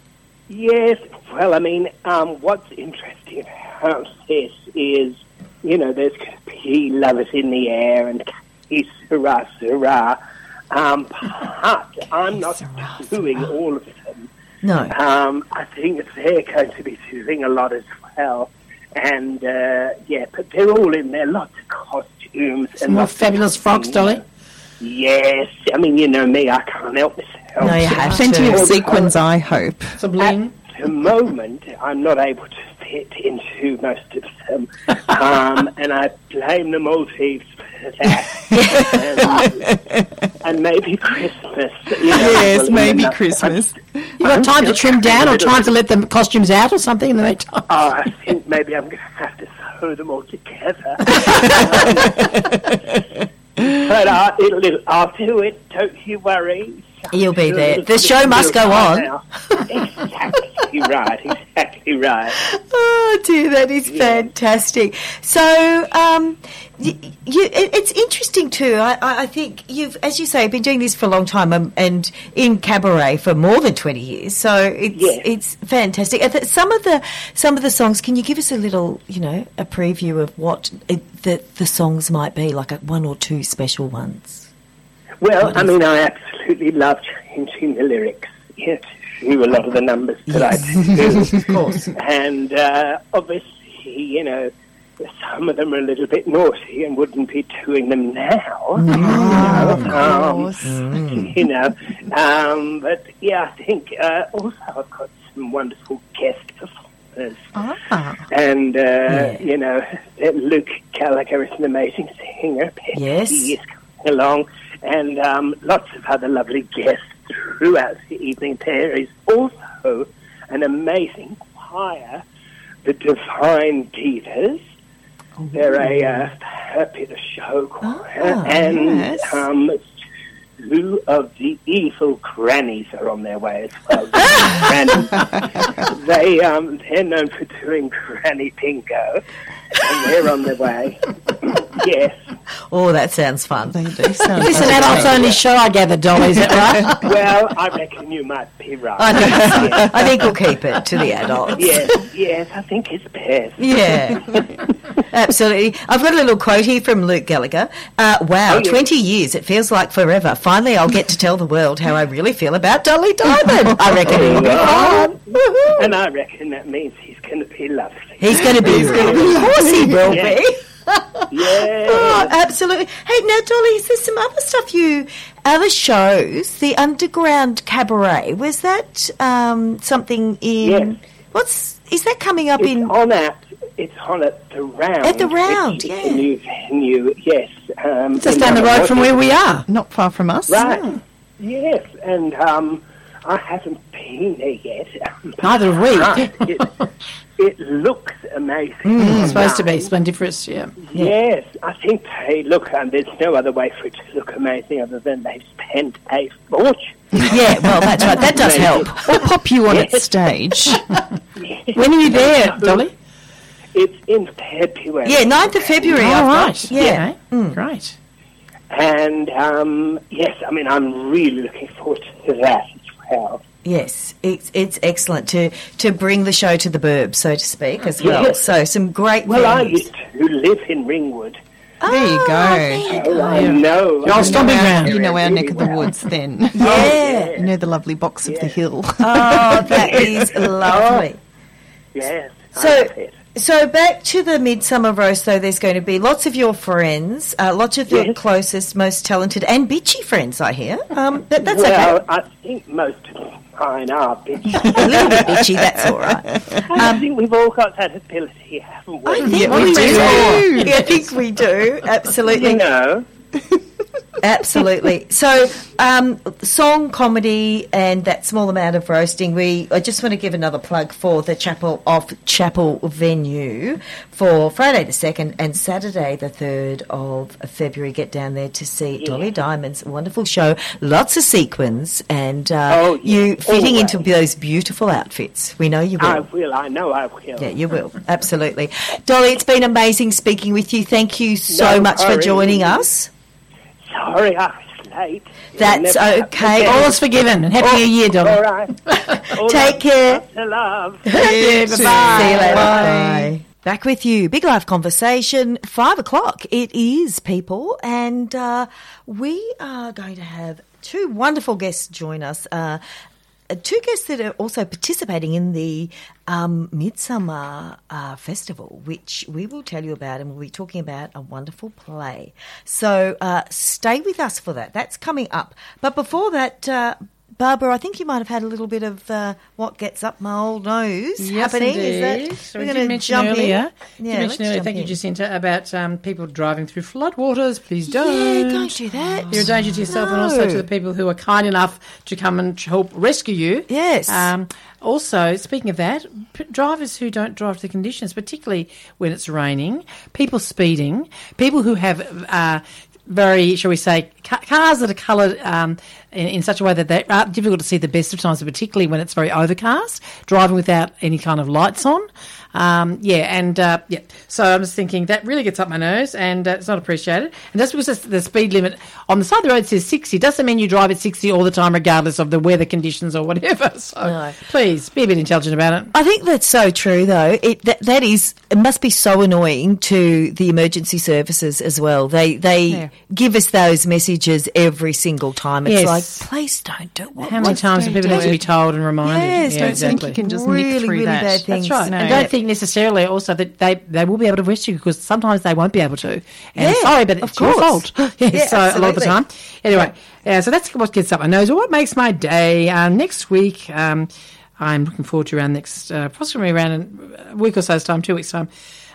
S4: Yes, well, I mean, um, what's interesting about this is, you know, there's going to be Love in the Air and Kiss Hurrah, Hurrah. Um, but <laughs> I'm not doing all of them.
S1: No.
S4: Um, I think they're going to be doing a lot as well. And, uh, yeah, but they're all in there, lots of costumes.
S3: Some
S4: and
S3: more
S4: lots of
S3: fabulous frocks, Dolly.
S4: Yes, I mean, you know me, I can't help myself.
S1: No, you have
S2: Plenty of sequins, I hope.
S3: Some bling.
S4: At the moment, I'm not able to fit into most of them, um, <laughs> and I blame the Maltese for that. and, <laughs> and maybe Christmas. You know,
S2: Yes, maybe
S4: enough.
S2: Christmas.
S3: You got time to trim down or time to let the costumes out or something in the meantime?
S4: Oh, I think maybe I'm going to have to sew them all together. <laughs> but I, it'll, it'll, I'll do it. Don't you worry.
S1: You'll be there. The show must go on.
S4: exactly right. Exactly right.
S1: Oh dear, that is fantastic. So, um, you, it, it's interesting too. I, I think you've, as you say, been doing this for a long time, um, and in cabaret for more than twenty years. So it's
S4: Yes.
S1: it's fantastic. Some of the some of the songs. Can you give us a little, you know, a preview of what it, the the songs might be, like a, one or two special ones?
S4: Well, I mean, I absolutely love changing the lyrics yeah, to a lot of the numbers that I do. <laughs>
S1: Of course.
S4: and uh, obviously, you know, some of them are a little bit naughty and wouldn't be doing them now. you know, um, <laughs> you know. Um, but yeah, I think uh, also I've got some wonderful guest performers.
S2: Ah.
S4: And, uh, you know, Luke Gallagher is an amazing singer.
S1: Yes.
S4: He is coming along. And um, lots of other lovely guests throughout the evening. There is also an amazing choir, the Divine Divas. They're a uh, fabulous show choir.
S1: Ah,
S4: and
S2: yes.
S4: um, two of the evil grannies are on their way as well. <laughs> They um, they're known for doing granny bingo, and they're on their way. <laughs> yes.
S1: Oh, that sounds fun.
S2: They do sound
S3: It's an adults only show, I gather, Dolly, is that right?
S4: Well, I reckon you might be right.
S1: I think,
S4: yes,
S1: I think we'll keep it to the adults.
S4: yes, yes, I think it's best.
S1: Yeah, <laughs> absolutely. I've got a little quote here from Luke Gallagher. Uh, wow,
S4: Oh, yeah.
S1: 20 years. It feels like forever. Finally, I'll get to tell the world how I really feel about Dolly Diamond. I reckon he'll be fun.
S4: And I reckon that means he's going to be lovely.
S1: He's going to be, of course he will
S4: Yeah.
S1: be. <laughs>
S4: Yeah. <laughs>
S1: Oh, absolutely. Hey, now, Dolly, is there some other stuff you, other shows, the Underground Cabaret, was that um, something in,
S4: Yes.
S1: what's, is that coming up
S4: It's
S1: in,
S4: on at it's on at the round.
S1: At the Round, yeah.
S4: The new venue, yes. Um,
S3: Just down the road from where we are.
S2: not far from us.
S4: Right. Yes, and um, I haven't been there yet.
S3: Neither have we.
S4: But <laughs> it, it looks amazing.
S3: Mm, it's supposed to be splendiferous, yeah.
S4: Yes, I think they look, and there's no other way for it to look amazing other than they've spent a fortune. <laughs>
S1: yeah, well, that's right. That does help.
S2: Or pop you on <laughs> its
S4: Yes.
S2: stage.
S3: When are you there, Dolly?
S4: It's in February.
S1: Yeah, 9th of February.
S3: All
S1: I've
S3: right.
S1: Yeah.
S3: Okay. Mm. Mm. Great.
S4: And um, yes, I mean, I'm really looking forward to that as.
S1: Yes, it's it's excellent to to bring the show to the burbs, so to speak, as well.
S4: Yes.
S1: So some great.
S4: Well, I
S1: venues.
S4: used to live in Ringwood.
S2: There you
S1: Oh, oh
S2: go.
S1: there you
S4: Oh,
S1: go.
S4: I know.
S3: Your old stomping ground.
S2: You know our
S4: Really
S2: neck of the
S4: well.
S2: woods then. <laughs>
S1: Oh, <laughs> yeah.
S2: You know the lovely box of the hill.
S1: Oh, that <laughs> is lovely.
S4: Oh, yes. I
S1: So,
S4: love it.
S1: So back to the Midsumma roast, though. There's going to be lots of your friends, uh, lots of your closest, most talented, and bitchy friends. I hear. Um, but that's
S4: well,
S1: okay.
S4: I think most of mine are bitchy. <laughs>
S1: A little bit bitchy. That's all right.
S4: I think we've all got that ability, haven't we?
S1: I think
S2: Yeah,
S1: we,
S2: we
S1: do.
S2: do.
S1: Yeah, <laughs> I think we do. Absolutely.
S4: You know. <laughs>
S1: Absolutely. So, um, song, comedy, and that small amount of roasting. We I just want to give another plug for the Chapel off Chapel venue for Friday the second and Saturday the third of February. Get down there to see Dolly Diamond's wonderful show. Lots of sequins and uh,
S4: Oh,
S1: you
S4: yeah,
S1: fitting into those beautiful outfits. We know you will.
S4: I will. I know I will.
S1: Yeah, you will. Absolutely. Dolly, it's been amazing speaking with you. Thank you <laughs> so
S4: No
S1: much for joining us.
S4: Sorry, I was late.
S1: That's okay.
S4: have
S3: All is forgiven. And happy New Year,
S4: to- All
S3: Dolly.
S4: right. <laughs> All
S1: Take
S4: right.
S1: care.
S4: Lots of love. <laughs>
S3: Yeah,
S1: See you later.
S3: bye-bye.
S1: Back with you. Big Life Conversation, five o'clock. It is, people. And uh, we are going to have two wonderful guests join us. Uh, two guests that are also participating in the um, Midsumma uh, Festival, which we will tell you about, and we'll be talking about a wonderful play. So uh, stay with us for that. That's coming up. But before that, uh, Barbara, I think you might have had a little bit of uh, what gets up my old nose
S3: Yes,
S1: happening.
S3: indeed.
S1: Is that
S3: we
S1: we're going to
S3: mention
S1: jump
S3: earlier.
S1: in?
S3: You
S1: Yeah,
S3: mentioned earlier, thank you. Jacinta, about um, people driving through floodwaters. Please don't.
S1: Yeah, don't do that.
S3: You're a danger to yourself and also to the people who are kind enough to come and help rescue you.
S1: Yes.
S3: Um, also, speaking of that, p- drivers who don't drive to the conditions, particularly when it's raining, people speeding, people who have uh, very, shall we say, ca- cars that are coloured um, in, in such a way that they are difficult to see the best of times, particularly when it's very overcast, driving without any kind of lights on. Um, yeah, and uh, yeah, so I'm just thinking that really gets up my nose, and uh, it's not appreciated. And just because the speed limit on the side of the road says 60, doesn't mean you drive at 60 all the time, regardless of the weather conditions or whatever. <laughs> So
S1: No.
S3: please be a bit intelligent about it.
S1: I think that's so true, though. It that, that is it must be so annoying to the emergency services as well. They they
S2: Yeah.
S1: give us those messages every single time. It's
S3: Yes.
S1: like, please don't do what.
S3: How many times do people need to be told and reminded?
S1: Yes,
S3: yeah,
S1: don't
S2: think
S3: exactly.
S2: you can just nick
S1: really,
S2: through
S1: really
S2: that.
S1: bad things.
S3: That's right.
S2: No.
S3: And don't think necessarily also that they, they will be able to rescue you because sometimes they won't be able to. And
S1: Yeah,
S3: sorry, but
S1: of
S3: it's your
S1: course.
S3: fault. yes, <laughs>
S1: Yeah, <laughs>
S3: so a lot of the time. Anyway, yeah, so that's what gets up my nose. Or what makes my day. Uh, next week, um, I'm looking forward to around next, uh, possibly around a week or so's time, two weeks' time.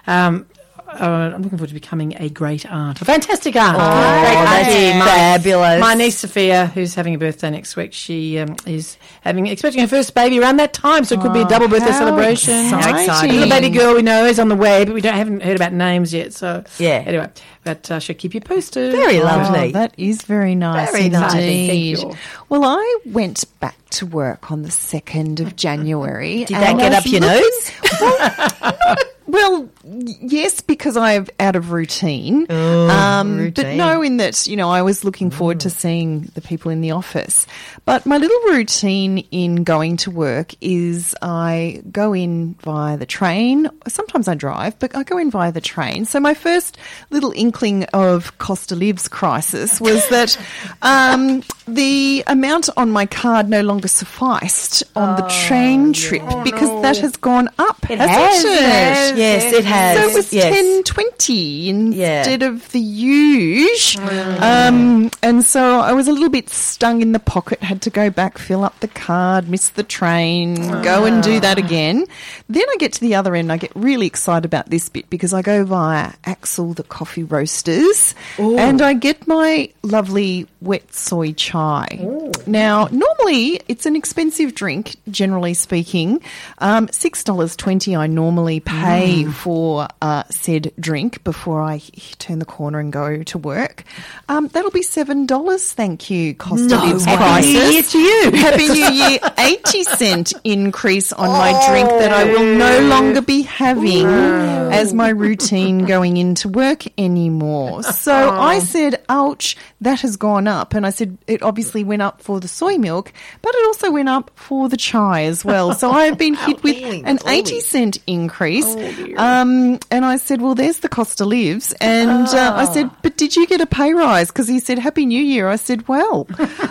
S3: Um, uh, I'm looking forward to becoming a great aunt, a fantastic aunt.
S1: Oh,
S3: great auntie. My-
S1: fabulous.
S3: My niece Sophia, who's having a birthday next week, she um, is having expecting her first baby around that time, so it could be a double birthday celebration.
S1: How exciting.
S3: Little baby girl we know is on the way, but we don't haven't heard about names yet. So
S1: Yeah.
S3: Anyway, but uh, she'll keep you posted.
S1: Very lovely.
S2: Oh, that is very nice
S1: Very nice.
S2: indeed.
S3: You.
S2: Well, I went back to work on the 2nd of January. <laughs>
S1: Did that get up your nose? <laughs>
S2: Well, y- yes, because I'm out of routine. um, But
S1: routine.
S2: no, in that, you know, I was looking forward to seeing the people in the office. But my little routine in going to work is I go in via the train. Sometimes I drive, but I go in via the train. So my first little inkling of cost of lives crisis was that um, the amount on my card no longer sufficed on the train trip because that has gone up,
S3: It has,
S2: it?
S3: it has.
S1: Yes, it has.
S2: So it was
S1: yes.
S2: ten twenty instead
S1: Yeah.
S2: of the huge, um, and so I was a little bit stung in the pocket. Had to go back, fill up the card, miss the train, go and do that again. Then I get to the other end. I get really excited about this bit because I go via Axil the Coffee Roasters, and I get my lovely wet soy chai. Now, normally it's an expensive drink, generally speaking. Um, Six dollars twenty. I normally pay for uh, said drink before I turn the corner and go to work. Um, that'll be seven dollars. Thank you. Cost of living
S3: Happy New. Year to you.
S2: Happy New Year. 80 cent <laughs> increase on my drink that I will no longer be having as my routine going into work anymore. <laughs> So I said, ouch, that has gone up. And I said, it obviously went up for the soy milk, but it also went up for the chai as well. So I have been <laughs> hit with an
S1: always.
S2: 80 cent increase. um, and I said, well, there's the cost of lives. And uh, I said, but did you get a pay rise? Because he said, Happy New Year. I said, well,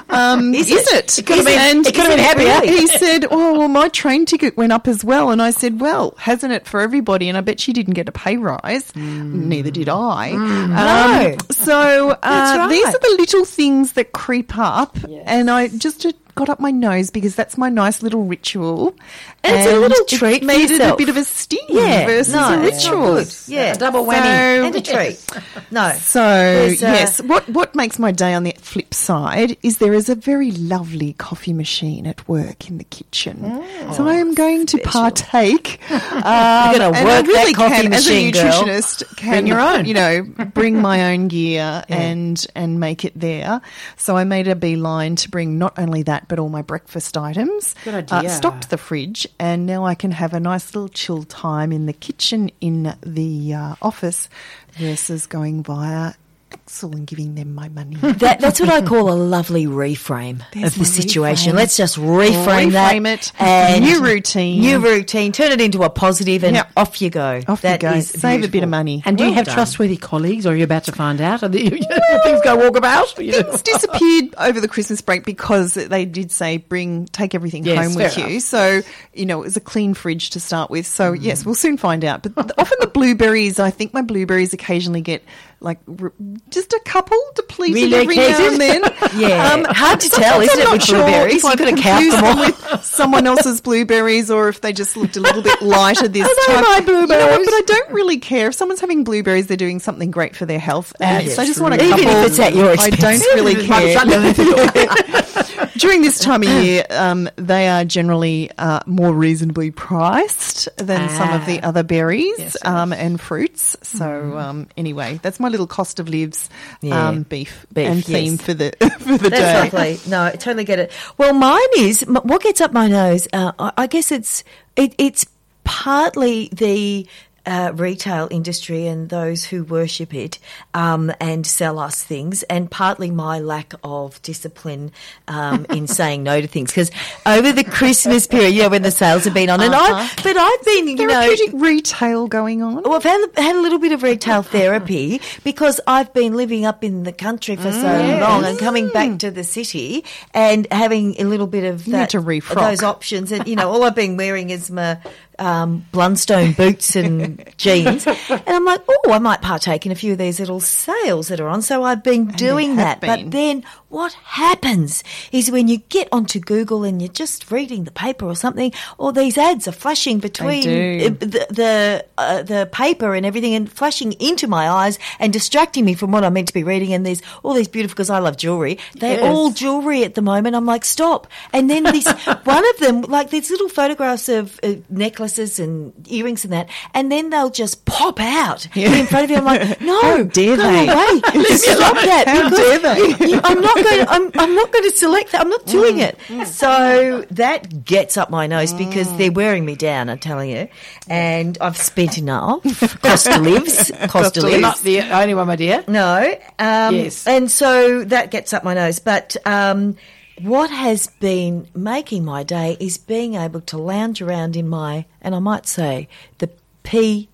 S2: um, <laughs> is,
S1: Is it?
S2: it?
S1: Could have been-
S3: it could have been happier.
S2: He said, oh, well, my train ticket went up as well. And I said, well, hasn't it for everybody? And I bet she didn't get a pay rise. Neither did I. Um,
S1: No.
S2: So uh,
S1: right.
S2: these are the little things that creep up. And I just to got up my nose because that's my nice little ritual.
S1: And it's a little treat
S2: It
S1: for
S2: made it a bit of a sting
S1: Yeah,
S2: versus
S1: no,
S2: a ritual.
S1: good. Yeah,
S3: A double
S2: So-
S3: whammy. <laughs>
S1: and a treat. No,
S2: So
S1: uh,
S2: yes, what what makes my day on the flip side is there is a very lovely coffee machine at work in the kitchen. so I am going to partake. <laughs> Um,
S1: Oh, gonna
S2: and I
S1: work that
S2: really
S1: coffee
S2: can,
S1: machine,
S2: as a
S1: girl.
S2: nutritionist, can
S3: Bring your own.
S2: You know, bring my own gear <laughs> and and make it there. So I made a beeline to bring not only that but all my breakfast items.
S3: Good
S2: Uh,
S3: idea.
S2: stocked the fridge, and now I can have a nice little chill time in the kitchen in the uh, office versus going via Axil and giving them my money. <laughs>
S1: That, that's what I call a lovely reframe
S2: There's
S1: of the situation.
S2: reframe.
S1: Let's just reframe, that.
S2: Reframe it.
S1: And
S2: New routine.
S1: New routine. Turn it into a positive and
S2: Yep.
S1: off you go.
S2: Off
S1: That
S2: you go.
S1: is
S2: Save a bit of money.
S3: And do you have
S1: done.
S3: trustworthy colleagues, or are you about to find out? <laughs> Are the, things go walkabout? You know?
S2: Things disappeared over the Christmas break because they did say bring take everything
S3: Yes,
S2: home with
S3: fair
S2: you. So you know it was a clean fridge to start with. So mm. yes, we'll soon find out. But often the blueberries, I think my blueberries occasionally get like r- just a couple depleted every now and then. <laughs>
S1: Yeah. Hard to tell, isn't it, with
S2: sure
S1: blueberries? You've
S2: I've
S1: got to count them all.
S2: with <laughs> someone else's blueberries, or if they just looked a little bit lighter this <laughs>
S1: Are
S2: time.
S1: my
S2: You know
S1: blueberries?
S2: but I don't really care if someone's having blueberries. They're doing something great for their health, and
S1: That
S2: so I just want a couple.
S1: Even if it's at your expense, I
S2: don't really
S3: Even if it's
S2: care. During this time of year, um, they are generally uh, more reasonably priced than some of the
S3: Ah.
S2: other berries
S3: Yes,
S2: um, and fruits. So um, anyway, that's my little cost of lives
S1: Yeah.
S2: um, beef,
S1: Beef,
S2: and theme
S1: yes.
S2: for the <laughs> for the
S1: That's
S2: day.
S1: lovely. No, I totally get it. Well, mine is what gets up my nose. Uh, I I guess it's it, it's partly the. Uh, retail industry and those who worship it um, and sell us things, and partly my lack of discipline um, in <laughs> saying no to things. Because over the Christmas period, you know, when the sales have been on, and I, but I've been, you know,
S2: Therapeutic retail going on.
S1: well, I've had, had a little bit of retail therapy <laughs> because I've been living up in the country for so long and coming back to the city and having a little bit of that, those options. And, you know, all I've been wearing is my um, Blundstone boots and <laughs> jeans. And I'm like, oh, I might partake in a few of these little sales that are on. So I've been doing
S2: have
S1: that. But then what happens is when you get onto Google and you're just reading the paper or something, all these ads are flashing between uh, the the, uh, the paper and everything and flashing into my eyes and distracting me from what I'm meant to be reading. And there's all these beautiful because I love jewelry. They're
S3: Yes.
S1: all jewelry at the moment. I'm like, stop. And then this <laughs> one of them, like these little photographs of uh, necklaces and earrings and that, and then they'll just pop out in front of you. I'm like, <laughs> no,
S2: How dare
S1: go
S2: they?
S1: away. <laughs> Stop that.
S2: How dare they?
S1: you- I'm not going. I'm, I'm not going to select that. I'm not doing
S2: Mm,
S1: it. So that gets up my nose because they're wearing me down. I'm telling you, and I've spent enough. <laughs> Cost of lives. Cost of
S3: You're
S1: lives.
S3: not the only one, my dear.
S1: No. Um,
S3: Yes.
S1: And so that gets up my nose. But um, what has been making my day is being able to lounge around in my, and I might say, the P,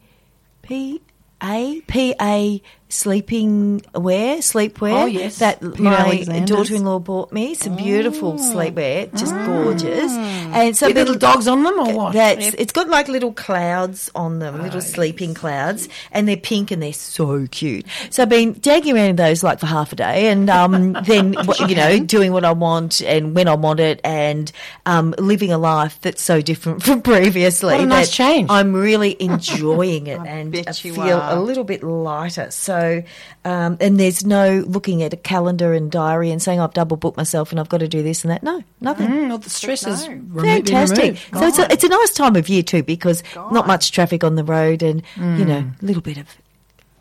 S1: P, A, P, A sleeping wear, sleepwear.
S3: Oh, yes.
S1: That
S2: Peter
S1: my daughter-in-law bought me. Some beautiful sleepwear, just gorgeous. And so
S3: With little dogs on them, or what?
S1: that's it's got like little clouds on them, little sleeping clouds, and they're pink and they're so cute. So I've been dagging around in those like for half a day, and um, <laughs> then you know doing what I want and when I want it, and um, living a life that's so different from <laughs> previously.
S3: What a nice change.
S1: I'm really enjoying it, <laughs> and I feel
S2: are.
S1: a little bit lighter. So, um, and there's no looking at a calendar and diary and saying I've double booked myself and I've got to do this and that. No, nothing.
S3: Mm, all the stress is remo-
S1: Fantastic. So it's a, it's a nice time of year too because not much traffic on the road and you know a little bit of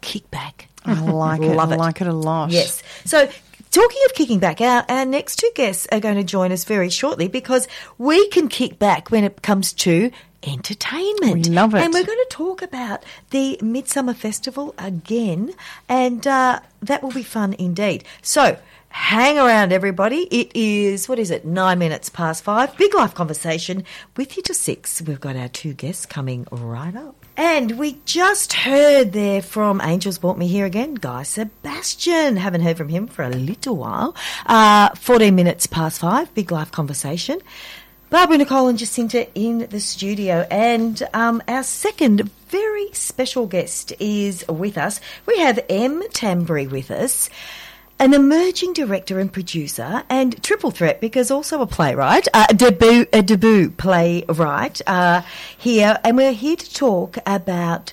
S1: kickback.
S2: I like <laughs> it.
S1: Love
S2: I
S1: it.
S2: like it a lot.
S1: Yes. So talking of kicking back, our, our next two guests are going to join us very shortly because we can kick back when it comes to entertainment.
S2: We love it.
S1: And we're going to talk about the Midsumma Festival again, and uh, that will be fun indeed. So. Hang around, everybody. It is, what is it, nine minutes past five. Big life conversation with you to six. We've got our two guests coming right up. And we just heard there from Angels Brought Me Here Again, Guy Sebastian. Haven't heard from him for a little while. Uh, 14 minutes past five, big life conversation. Barbara, Nicole, and Jacinta in the studio. And um, our second very special guest is with us. We have Em Tambree with us. An emerging director and producer, and triple threat because also a playwright, uh, a debut, a debut playwright uh, here, and we're here to talk about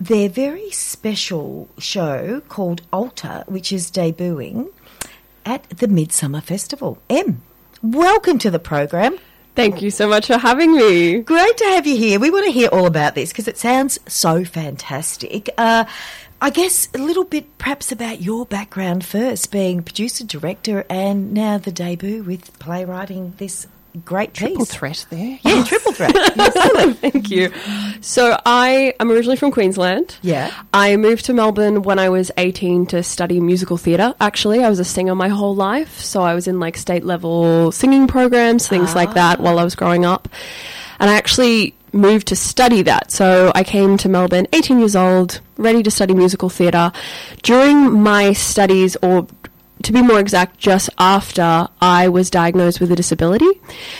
S1: their very special show called Altar, which is debuting at the Midsumma Festival. Em, welcome to the program.
S5: Thank you so much for having me.
S1: Great to have you here. We want to hear all about this because it sounds so fantastic. Uh, I guess a little bit perhaps about your background first, being producer, director, and now the debut with playwriting this great
S2: Triple
S1: piece.
S2: threat there.
S1: Yeah, triple threat. <laughs>
S5: Thank you. So I am originally from Queensland.
S1: Yeah.
S5: I moved to Melbourne when I was 18 to study musical theatre. Actually, I was a singer my whole life, so I was in like state level singing programs, things like ah. that while I was growing up. And I actually moved to study that. So I came to Melbourne 18 years old, ready to study musical theatre. During my studies or to be more exact, just after I was diagnosed with a disability.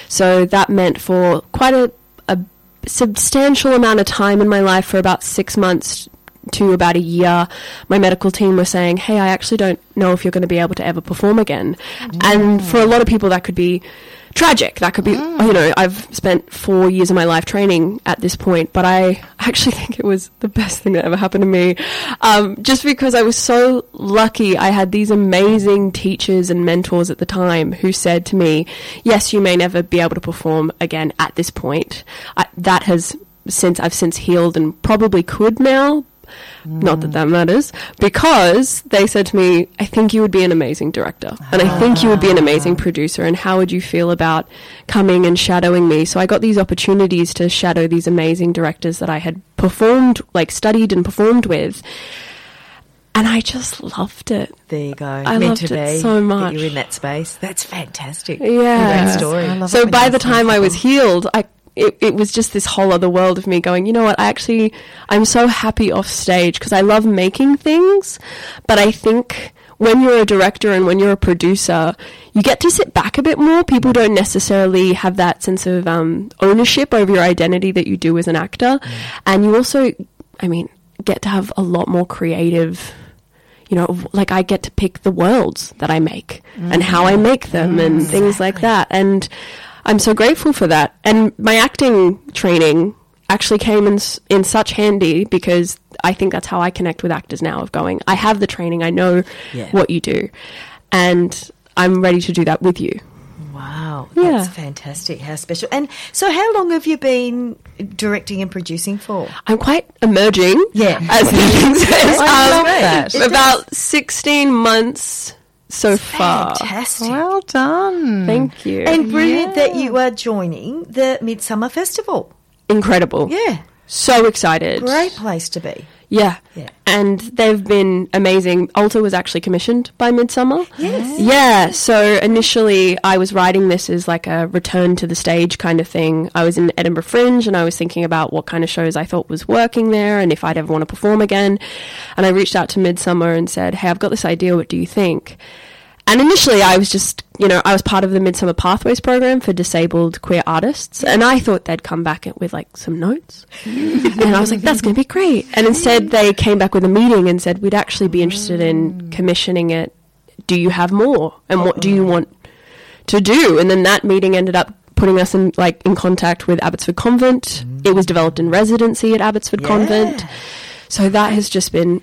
S5: So that meant for quite a, a substantial amount of time in my life, for about six months to about a year, my medical team were saying, Hey, I actually don't know if you're going to be able to ever perform again. And for a lot of people, that could be tragic. That could be, you know, I've spent four years of my life training at this point, but I actually <laughs> think it was the best thing that ever happened to me. Um, just because I was so lucky, I had these amazing teachers and mentors at the time who said to me, Yes, you may never be able to perform again at this point. I, that has since I've since healed and probably could now. Not that that matters, because they said to me, I think you would be an amazing director, and I think you would be an ah. amazing producer, and how would you feel about coming and shadowing me? So I got these opportunities to shadow these amazing directors that I had performed, like studied and performed with, and I just loved it.
S1: there you go.
S5: I
S1: Meant
S5: loved
S1: to
S5: it
S1: be.
S5: so
S1: that
S5: much.
S1: You're in that space. That's fantastic.
S5: Yeah.
S1: Great story.
S5: So by the time I was healed, I it, it was just this whole other world of me going, you know what, I actually I'm so happy off stage because I love making things, but I think when you're a director and when you're a producer, you get to sit back a bit more. People don't necessarily have that sense of um, ownership over your identity that you do as an actor, and you also, I mean, get to have a lot more creative you know, like I get to pick the worlds that I make and how I make them and things like that. And I'm so grateful for that. And my acting training actually came in, in such handy because I think that's how I connect with actors now of going, I have the training, I know
S1: Yeah.
S5: what you do. And I'm ready to do that with you.
S1: Wow,
S5: Yeah.
S1: that's fantastic. How special. And so, how long have you been directing and producing for?
S5: I'm quite emerging,
S1: Yeah.
S5: as Nathan says. <laughs> Um, About 16 months so far.
S1: Fantastic.
S2: Well done.
S5: Thank you.
S1: And brilliant that you are joining the Midsumma Festival.
S5: Incredible.
S1: Yeah,
S5: So excited.
S1: great place to be.
S5: Yeah.
S1: Yeah.
S5: And they've been amazing. Altar was actually commissioned by Midsumma.
S1: Yes.
S5: Yeah. So initially, I was writing this as like a return to the stage kind of thing. I was in Edinburgh Fringe and I was thinking about what kind of shows I thought was working there and if I'd ever want to perform again. And I reached out to Midsumma and said, Hey, I've got this idea. What do you think? And initially, I was just, you know, I was part of the Midsumma Pathways program for disabled queer artists, and I thought they'd come back with like some notes. <laughs> and I was like, that's going to be great. And instead, they came back with a meeting and said, we'd actually be interested in commissioning it. Do you have more? And what do you want to do? And then that meeting ended up putting us in like in contact with Abbotsford Convent. Mm. It was developed in residency at Abbotsford
S1: Yeah.
S5: Convent. So that has just been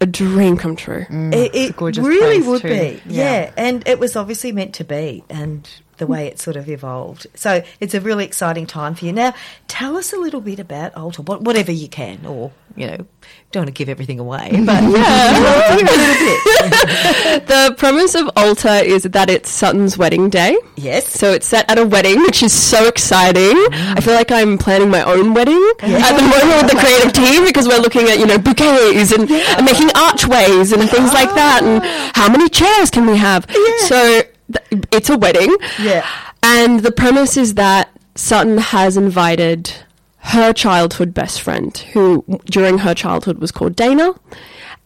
S5: a dream come true.
S1: Mm, it, it
S2: gorgeous
S1: really
S2: place
S1: would
S2: too.
S1: be. Yeah.
S2: Yeah.
S1: And it was obviously meant to be, and the way it sort of evolved. So it's a really exciting time for you. Now, tell us a little bit about what, whatever you can, or, you know, don't want to give everything away, <laughs> but uh, yeah. a little bit. <laughs>
S5: The premise of Altar is that it's Sutton's wedding day.
S1: Yes.
S5: So it's set at a wedding, which is so exciting. Mm. I feel like I'm planning my own wedding <laughs> at the moment with the creative team because we're looking at, you know, bouquets and, and making archways and things like that and ah. how many chairs can we have. So th- it's a wedding.
S1: Yeah.
S5: And the premise is that Sutton has invited her childhood best friend, who during her childhood was called Dana,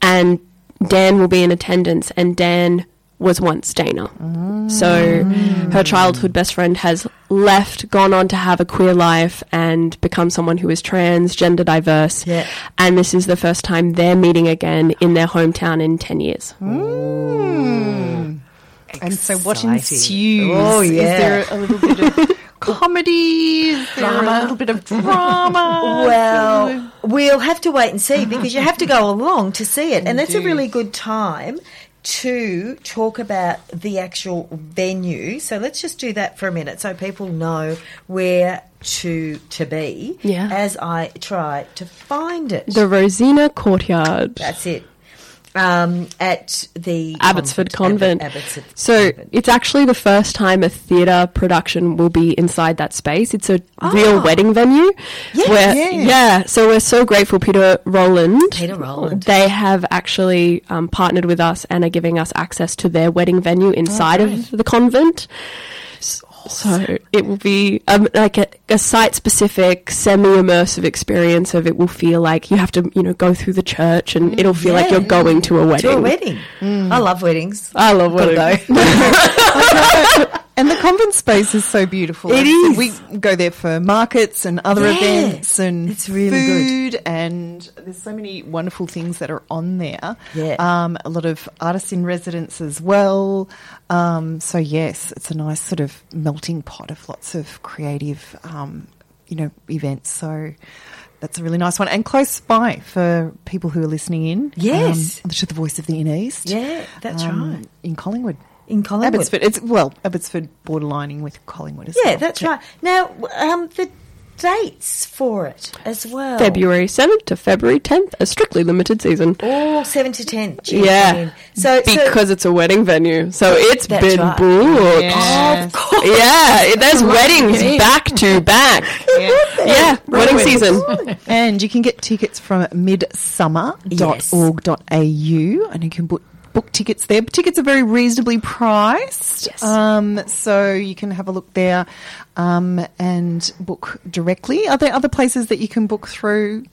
S5: and Dan will be in attendance, and Dan was once Dana. So mm. her childhood best friend has left, gone on to have a queer life, and become someone who is trans, gender diverse.
S1: Yeah.
S5: And this is the first time they're meeting again in their hometown in 10 years. Mm.
S2: And so, what ensues?
S1: Oh,
S2: Is
S1: yeah.
S2: there a little bit of <laughs> comedy? Is there a little bit of drama?
S1: Well, we'll have to wait and see because you have to go <laughs> along to see it. And that's a really good time to talk about the actual venue. So let's just do that for a minute so people know where to to be
S5: Yeah.
S1: as I try to find it.
S5: The Rosina Courtyard.
S1: That's it. Um, at the
S5: Abbotsford
S1: convent.
S5: Convent.
S1: Abbot- Abbotsford
S5: So
S1: Convent.
S5: it's actually the first time a theatre production will be inside that space. It's a real wedding venue.
S1: Yes.
S5: where,
S2: Yeah.
S5: yeah. So we're so grateful, Peter Rowland.
S1: Peter Rowland.
S5: They have actually um, partnered with us and are giving us access to their wedding venue inside of the convent. So it will be um, like a, a site-specific, semi-immersive experience of it. Will feel like you have to, you know, go through the church, and it'll feel like you're going to a wedding.
S1: to a wedding. I love weddings.
S5: I love weddings. <laughs> <laughs>
S2: And the convent space is so beautiful.
S1: It is.
S2: We go there for markets and other
S1: Yeah.
S2: events and
S1: It's really good.
S2: and there's so many wonderful things that are on there.
S1: Yeah.
S2: Um, a lot of artists in residence as well. Um, so yes, it's a nice sort of melting pot of lots of creative, um, you know, events. So. That's a really nice one and close by for people who are listening in.
S1: Yes.
S2: um, to the voice of the inner east.
S1: Yeah, that's
S2: um,
S1: right.
S2: In Collingwood.
S1: In Collingwood.
S2: Abbotsford. It's well, Abbotsford borderlining with Collingwood as well.
S1: Yeah,
S2: well.
S1: that's right. Now, um, the dates for it as well.
S5: February 7th to February 10th, a strictly limited season.
S1: All seven to ten. June,
S5: Yeah.
S1: June. So, so
S5: Because it's a wedding venue. So it's
S1: That's
S5: been
S1: right.
S5: booked.
S2: Yeah.
S1: of course.
S5: Yeah, there's weddings back to back. Yeah, wedding season.
S2: And you can get tickets from midsumma.org.au and you can book book tickets there. Tickets are very reasonably priced.
S1: Yes.
S2: Um, so you can have a look there um, and book directly. Are there other places that you can book through?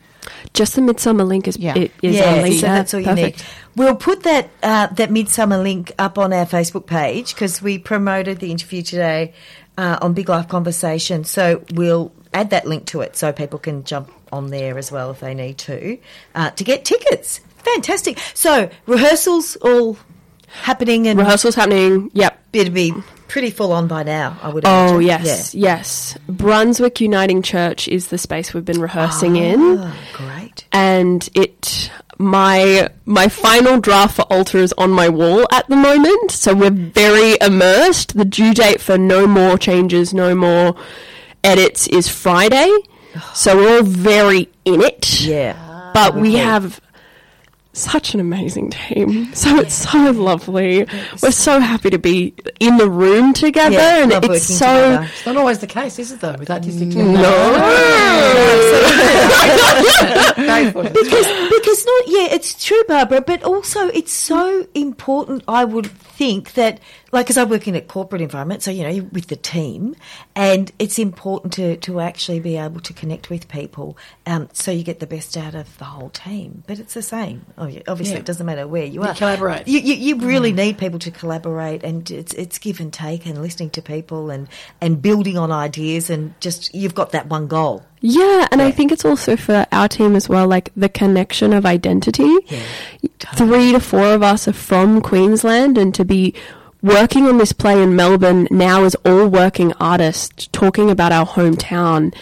S5: Just the Midsumma link is,
S2: Yeah.
S5: it is
S1: yeah,
S5: on Lisa.
S1: so that's all you
S5: Perfect.
S1: need. We'll put that uh, that midsumma link up on our Facebook page because we promoted the interview today uh, on Big Life Conversation. So we'll add that link to it so people can jump on there as well if they need to uh, to get tickets. Fantastic. So rehearsals all happening and
S5: Rehearsals happening. Yep.
S1: it'd be pretty full on by now. I would.
S5: Oh,
S1: imagine.
S5: yes, yes. Brunswick Uniting Church is the space we've been rehearsing in.
S1: Ah, great.
S5: and it my my final draft for altar is on my wall at the moment so we're very immersed the due date for no more changes no more edits is friday so we're all very in it
S1: Yeah.
S5: but we have such an amazing team. So it's so lovely. We're so happy to be in the room together
S1: Yeah,
S5: and
S1: love
S5: it's so
S1: together.
S3: It's not always the case, is it, though, with artistic <laughs>
S1: because because not yeah it's true barbara but also it's so important i would think that like because i work in a corporate environment so you know with the team and it's important to to actually be able to connect with people um, so you get the best out of the whole team. But it's the same. Oh, obviously
S3: Yeah.
S1: it doesn't matter where you
S3: You
S1: are.
S3: collaborate.
S1: you, you, you really need people to collaborate and it's it's give and take and listening to people and and building on ideas and just you've got that one goal
S5: Yeah, and I think it's also for our team as well, like the connection of identity. Three to four of us are from Queensland, and to be working on this play in Melbourne now as all working artists, talking about our hometown,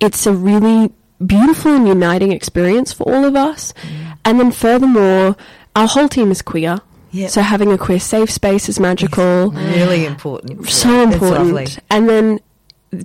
S5: it's a really beautiful and uniting experience for all of us. Mm. And then furthermore, our whole team is queer.
S1: Yeah.
S5: So having a queer safe space is magical
S1: really important
S5: so
S1: Yeah, it's
S5: important. And then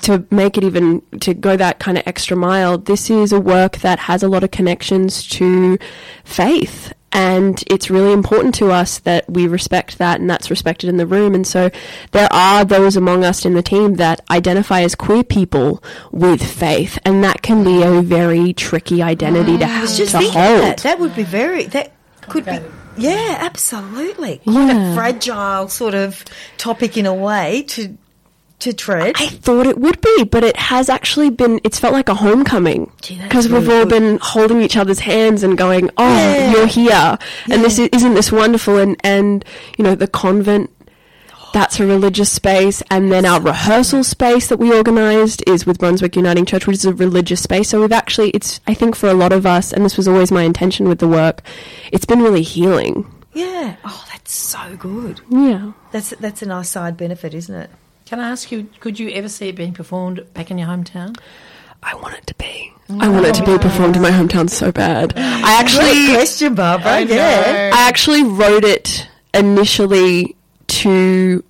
S5: to make it even to go that kind of extra mile, this is a work that has a lot of connections to faith. And it's really important to us that we respect that and that's respected in the room. And so there are those among us in the team that identify as queer people with faith. And that can be a very tricky identity to,
S1: I was
S5: have
S1: just
S5: to
S1: thinking
S5: hold.
S1: that. That would be very. That could be. Yeah, absolutely. Quite
S5: Yeah.
S1: a fragile sort of topic in a way to to tread.
S5: I thought it would be, but it has actually been. It's felt like a homecoming because we've
S1: really
S5: all
S1: good.
S5: been holding each other's hands and going, "Oh,
S1: Yeah.
S5: you're here," and this is, isn't this wonderful? And and you know the convent. that's a religious space. And then our rehearsal space that we organised is with Brunswick Uniting Church, which is a religious space. So we've actually, it's, I think for a lot of us, and this was always my intention with the work, it's been really healing.
S1: Yeah. Oh, that's so good.
S5: Yeah.
S1: That's that's a nice side benefit, isn't it?
S3: Can I ask you, could you ever see it being performed back in your hometown?
S5: I want it to be. Mm. I want it to be performed in my hometown so bad. I actually,
S1: Great question, Barbara. yeah.
S5: I actually wrote it initially to.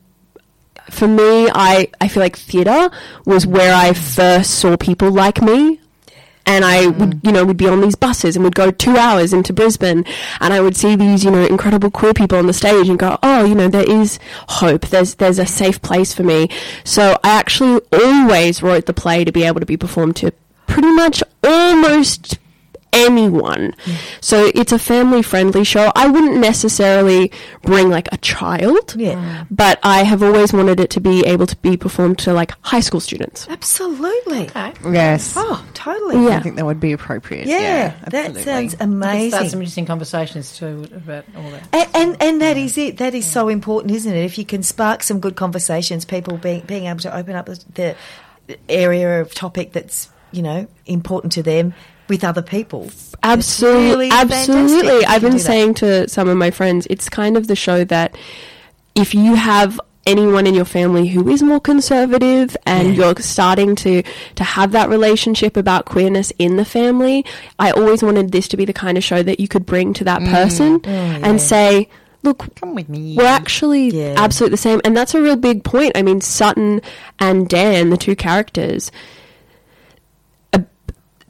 S5: For me, I, I feel like theatre was where I first saw people like me. And I mm-hmm. would, you know, would be on these buses and would go two hours into Brisbane and I would see these, you know, incredible queer people on the stage and go, oh, you know, there is hope. There's, there's a safe place for me. So I actually always wrote the play to be able to be performed to pretty much almost anyone. So it's a family friendly show. I wouldn't necessarily bring like a child,
S1: Yeah.
S5: but I have always wanted it to be able to be performed to like high school students.
S1: Absolutely.
S3: Okay.
S2: Yes.
S1: Oh, totally.
S5: Yeah.
S2: I think that would be appropriate.
S1: Yeah, that
S2: absolutely.
S1: sounds
S3: Start some interesting conversations too about all that.
S1: And, and and that is it. That is so important, isn't it? If you can spark some good conversations, people being being able to open up the area of topic that's you know important to them with other people.
S5: Absolutely,
S1: really
S5: absolutely. I've been saying to some of my friends, it's kind of the show that if you have anyone in your family who is more conservative and you're starting to to have that relationship about queerness in the family, I always wanted this to be the kind of show that you could bring to that mm. person oh, and say, look,
S2: Come with me.
S5: we're actually
S1: Yeah.
S5: absolutely the same. And that's a real big point. I mean, Sutton and Dan, the two characters,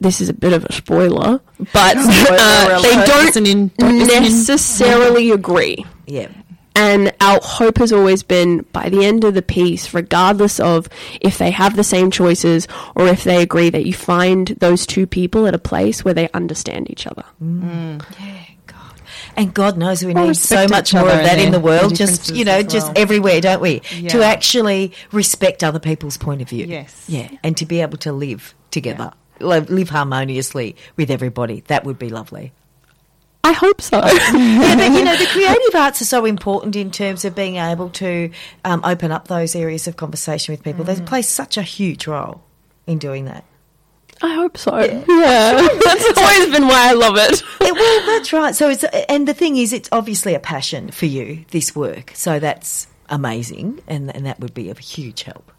S5: this is a bit of a spoiler, but <laughs> uh, they don't
S2: Listen in, don't listen in.
S5: necessarily agree.
S1: Yeah.
S5: And our hope has always been by the end of the piece, regardless of if they have the same choices or if they agree, that you find those two people at a place where they understand each other.
S1: Yeah, God, And God knows we
S2: Well,
S1: need so much more of that in the world, just, you know,
S2: as
S1: just
S2: well.
S1: everywhere, don't we? To actually respect other people's point of view.
S2: Yes.
S1: Yeah. And to be able to live together, live, live harmoniously with everybody. That would be lovely.
S5: I hope so. <laughs>
S1: yeah, but you know, the <laughs> creative arts are so important in terms of being able to um, open up those areas of conversation with people. They play such a huge role in doing that.
S5: I hope so. Yeah. <laughs> That's always been why I love it.
S1: Yeah, well, that's right. So it's and the thing is, it's obviously a passion for you this work. So that's amazing, and and that would be a huge help.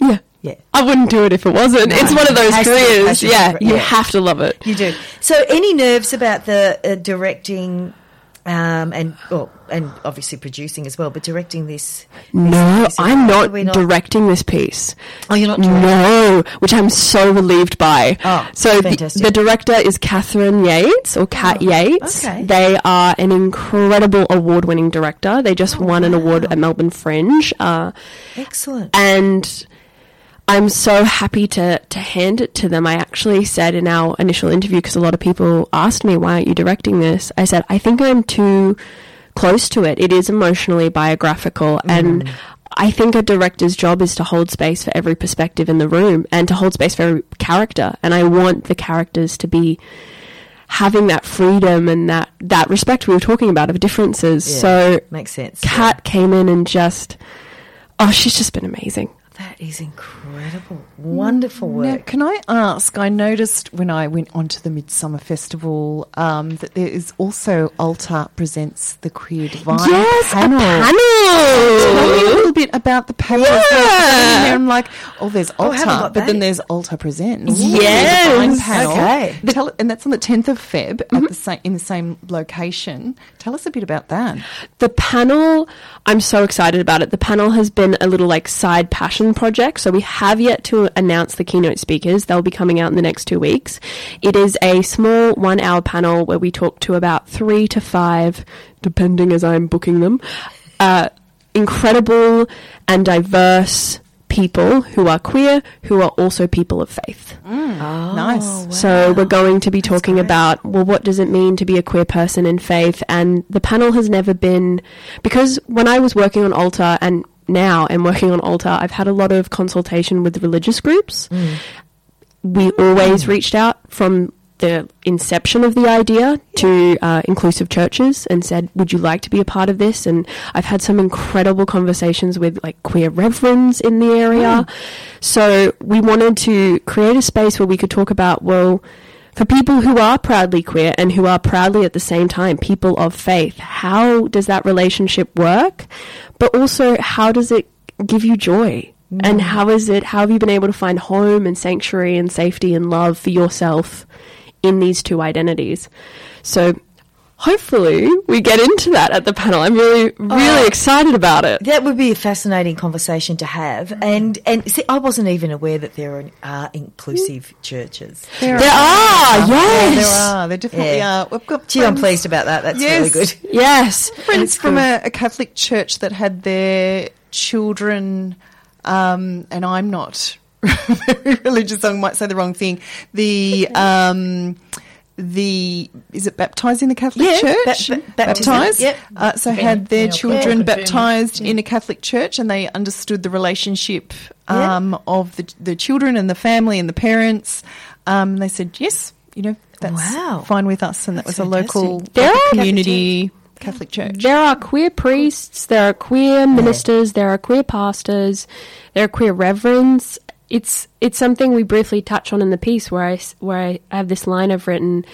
S5: Yeah.
S1: Yeah.
S5: I wouldn't do it if it wasn't.
S1: No.
S5: it's one of those
S1: be
S5: careers. Yeah, you
S1: Yeah.
S5: have to love it.
S1: You do. So, any nerves about the uh, directing, um, and well, and obviously producing as well, but directing this?
S5: No,
S1: this-
S5: I'm not,
S1: We're
S5: directing this piece.
S1: Oh, you're not directing.
S5: No, which I'm so relieved by.
S1: Oh,
S5: so the,
S1: fantastic.
S5: the director is Catherine Yates or Kat Yates.
S1: okay.
S5: They are an incredible award-winning director. They just won an award at Melbourne Fringe. Uh,
S1: Excellent.
S5: and I'm so happy to to hand it to them. I actually said in our initial interview because a lot of people asked me why aren't you directing this. I said I think I'm too close to it. It is emotionally biographical mm. and I think a director's job is to hold space for every perspective in the room and to hold space for every character. And I want the characters to be having that freedom and that, that respect we were talking about of differences.
S1: Yeah,
S5: So
S1: makes sense.
S5: Kat came in and just, oh, she's just been amazing.
S1: That is incredible. Wonderful
S2: Now,
S1: work.
S2: can I ask? I noticed when I went onto the Midsumma Festival um, that there is also Altar presents the Queer Divine
S5: yes,
S2: panel.
S5: a
S2: Tell me a little bit about the panel. 'cause I'm in there, I'm like, oh, there's
S1: Oh,
S2: Altar,
S1: got
S2: but then there's Altar Presents.
S5: Yes.
S2: Panel.
S1: Okay.
S2: Tell, and that's on the 10th of Feb at the same, in the same location. Tell us a bit about that.
S5: The panel, I'm so excited about it. The panel has been a little like side passion project. So we have yet to announce the keynote speakers. They'll be coming out in the next two weeks. It is a small one hour panel where we talk to about three to five, depending as I'm booking them, uh, incredible and diverse people who are queer, who are also people of faith.
S2: nice.
S5: So we're going to be talking about well, what does it mean to be a queer person in faith? And the panel has never been because when I was working on Altar and now am working on Altar, I've had a lot of consultation with religious groups. We always reached out from the inception of the idea to uh, inclusive churches and said, "Would you like to be a part of this?" And I've had some incredible conversations with like queer reverends in the area. So we wanted to create a space where we could talk about well. For people who are proudly queer and who are proudly at the same time people of faith, how does that relationship work? But also, how does it give you joy? Mm. And how is it, how have you been able to find home and sanctuary and safety and love for yourself in these two identities? So hopefully we get into that at the panel. I'm really, really excited about it.
S1: That would be a fascinating conversation to have. And and see, I wasn't even aware that there are, are inclusive churches.
S2: There,
S5: There are,
S2: Yeah,
S5: yes.
S2: there are. There definitely
S1: Yeah.
S2: are. We've got
S1: Gee, I'm pleased about that. That's
S2: Yes.
S1: really good. <laughs>
S5: Yes.
S2: friends from a, a Catholic church that had their children, um, and I'm not very <laughs> religious, so I might say the wrong thing. The um, the is it baptizing the Catholic
S1: Yeah,
S2: Church?
S1: ba- ba-
S2: baptised.
S1: yep.
S2: Uh, so had their
S3: yeah,
S2: children
S3: yeah.
S2: baptised in a Catholic church, and they understood the relationship um, of the the children and the family and the parents. Um, they said yes, you know that's
S1: Wow.
S2: fine with us, and that
S1: That's
S2: was a local,
S1: fantastic.
S5: There
S2: local
S5: are-
S2: community Catholic church.
S5: There are queer priests, there are queer ministers, there are queer pastors, there are queer reverends. It's it's something we briefly touch on in the piece where I where I have this line I've written,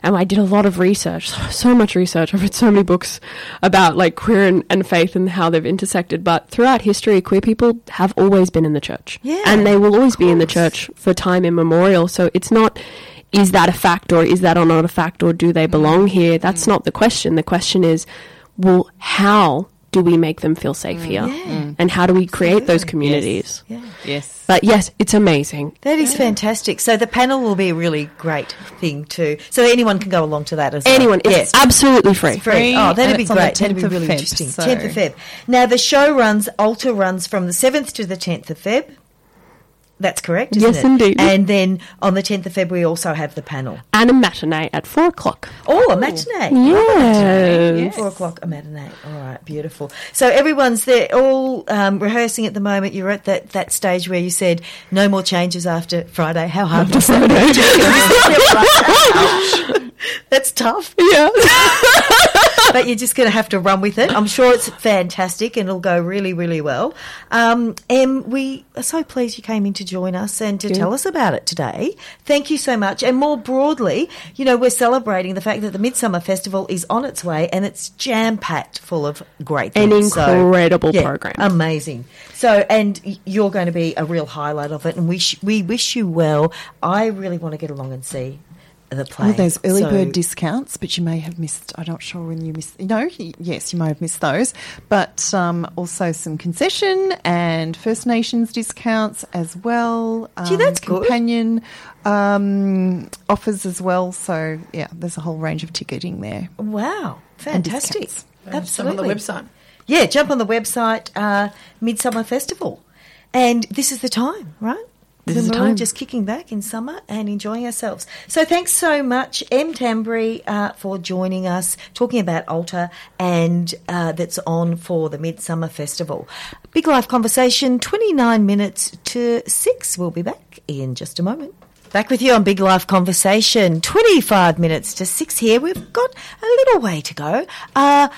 S5: and I did a lot of research, <laughs> so much research. I've read so many books about like queer and, and faith and how they've intersected. But throughout history, queer people have always been in the church,
S1: Yeah,
S5: and they will always be in the church for time immemorial. So it's not is that a fact or is that or not a fact or do they belong mm. here? That's mm. not the question. The question is, well, how do we make them feel safe here? Mm.
S1: Yeah.
S5: And how do we create those
S1: Absolutely.
S5: communities?
S1: Yeah.
S2: Yes.
S5: But yes, it's amazing.
S1: That is fantastic. So the panel will be a really great thing too. So anyone can go along to that as well.
S5: Anyone, it's
S1: Yes.
S5: absolutely free.
S1: Free.
S2: Free,
S1: Oh, that'd
S2: and
S1: be
S2: it's
S1: great. That'd be
S2: 10th of
S1: really
S2: Feb,
S1: interesting.
S2: so-
S1: 10th of Feb. Now the show runs, Altar runs from the 7th to the 10th of Feb. That's correct, isn't
S5: Yes,
S1: it?
S5: indeed.
S1: And then on the 10th of February, we also have the panel.
S5: And a matinee at four o'clock.
S1: Oh, a matinee.
S5: Yes.
S1: Four o'clock, a matinee. All right, beautiful. So everyone's there, all um, rehearsing at the moment. You're at that, that stage where you said no more changes after Friday. How hard was that? <laughs> That's tough, <laughs>
S5: Yeah. <laughs>
S1: but you're just going to have to run with it. I'm sure it's fantastic and it'll go really, really well. Um, and we are so pleased you came in to join us and to tell us about it today. Thank you so much. And more broadly, you know, we're celebrating the fact that the Midsumma Festival is on its way and it's jam packed full of great
S5: An
S1: things. So,
S5: incredible
S1: yeah,
S5: program.
S1: Amazing. So, and you're going to be a real highlight of it, and we sh- we wish you well. I really want to get along and see the play.
S2: Oh, there's early
S1: So-
S2: bird discounts, but you may have missed. I'm not sure when you missed. No, y- yes, you may have missed those, but um, also some concession and First Nations discounts as well. Um,
S1: Gee, that's good.
S2: companion um, offers as well. So yeah, there's a whole range of ticketing there.
S1: Wow, fantastic!
S2: discounts.
S1: Absolutely.
S3: on the website.
S1: Yeah, jump on the website, uh, Midsumma Festival, and this is the time, right?
S5: This is the time.
S1: just kicking back in summer and enjoying ourselves. So thanks so much, Em Tambree, uh, for joining us, talking about Altar and uh, that's on for the Midsumma Festival. Big Life Conversation, 29 minutes to 6. We'll be back in just a moment. Back with you on Big Life Conversation, 25 minutes to 6 here. We've got a little way to go. Uh,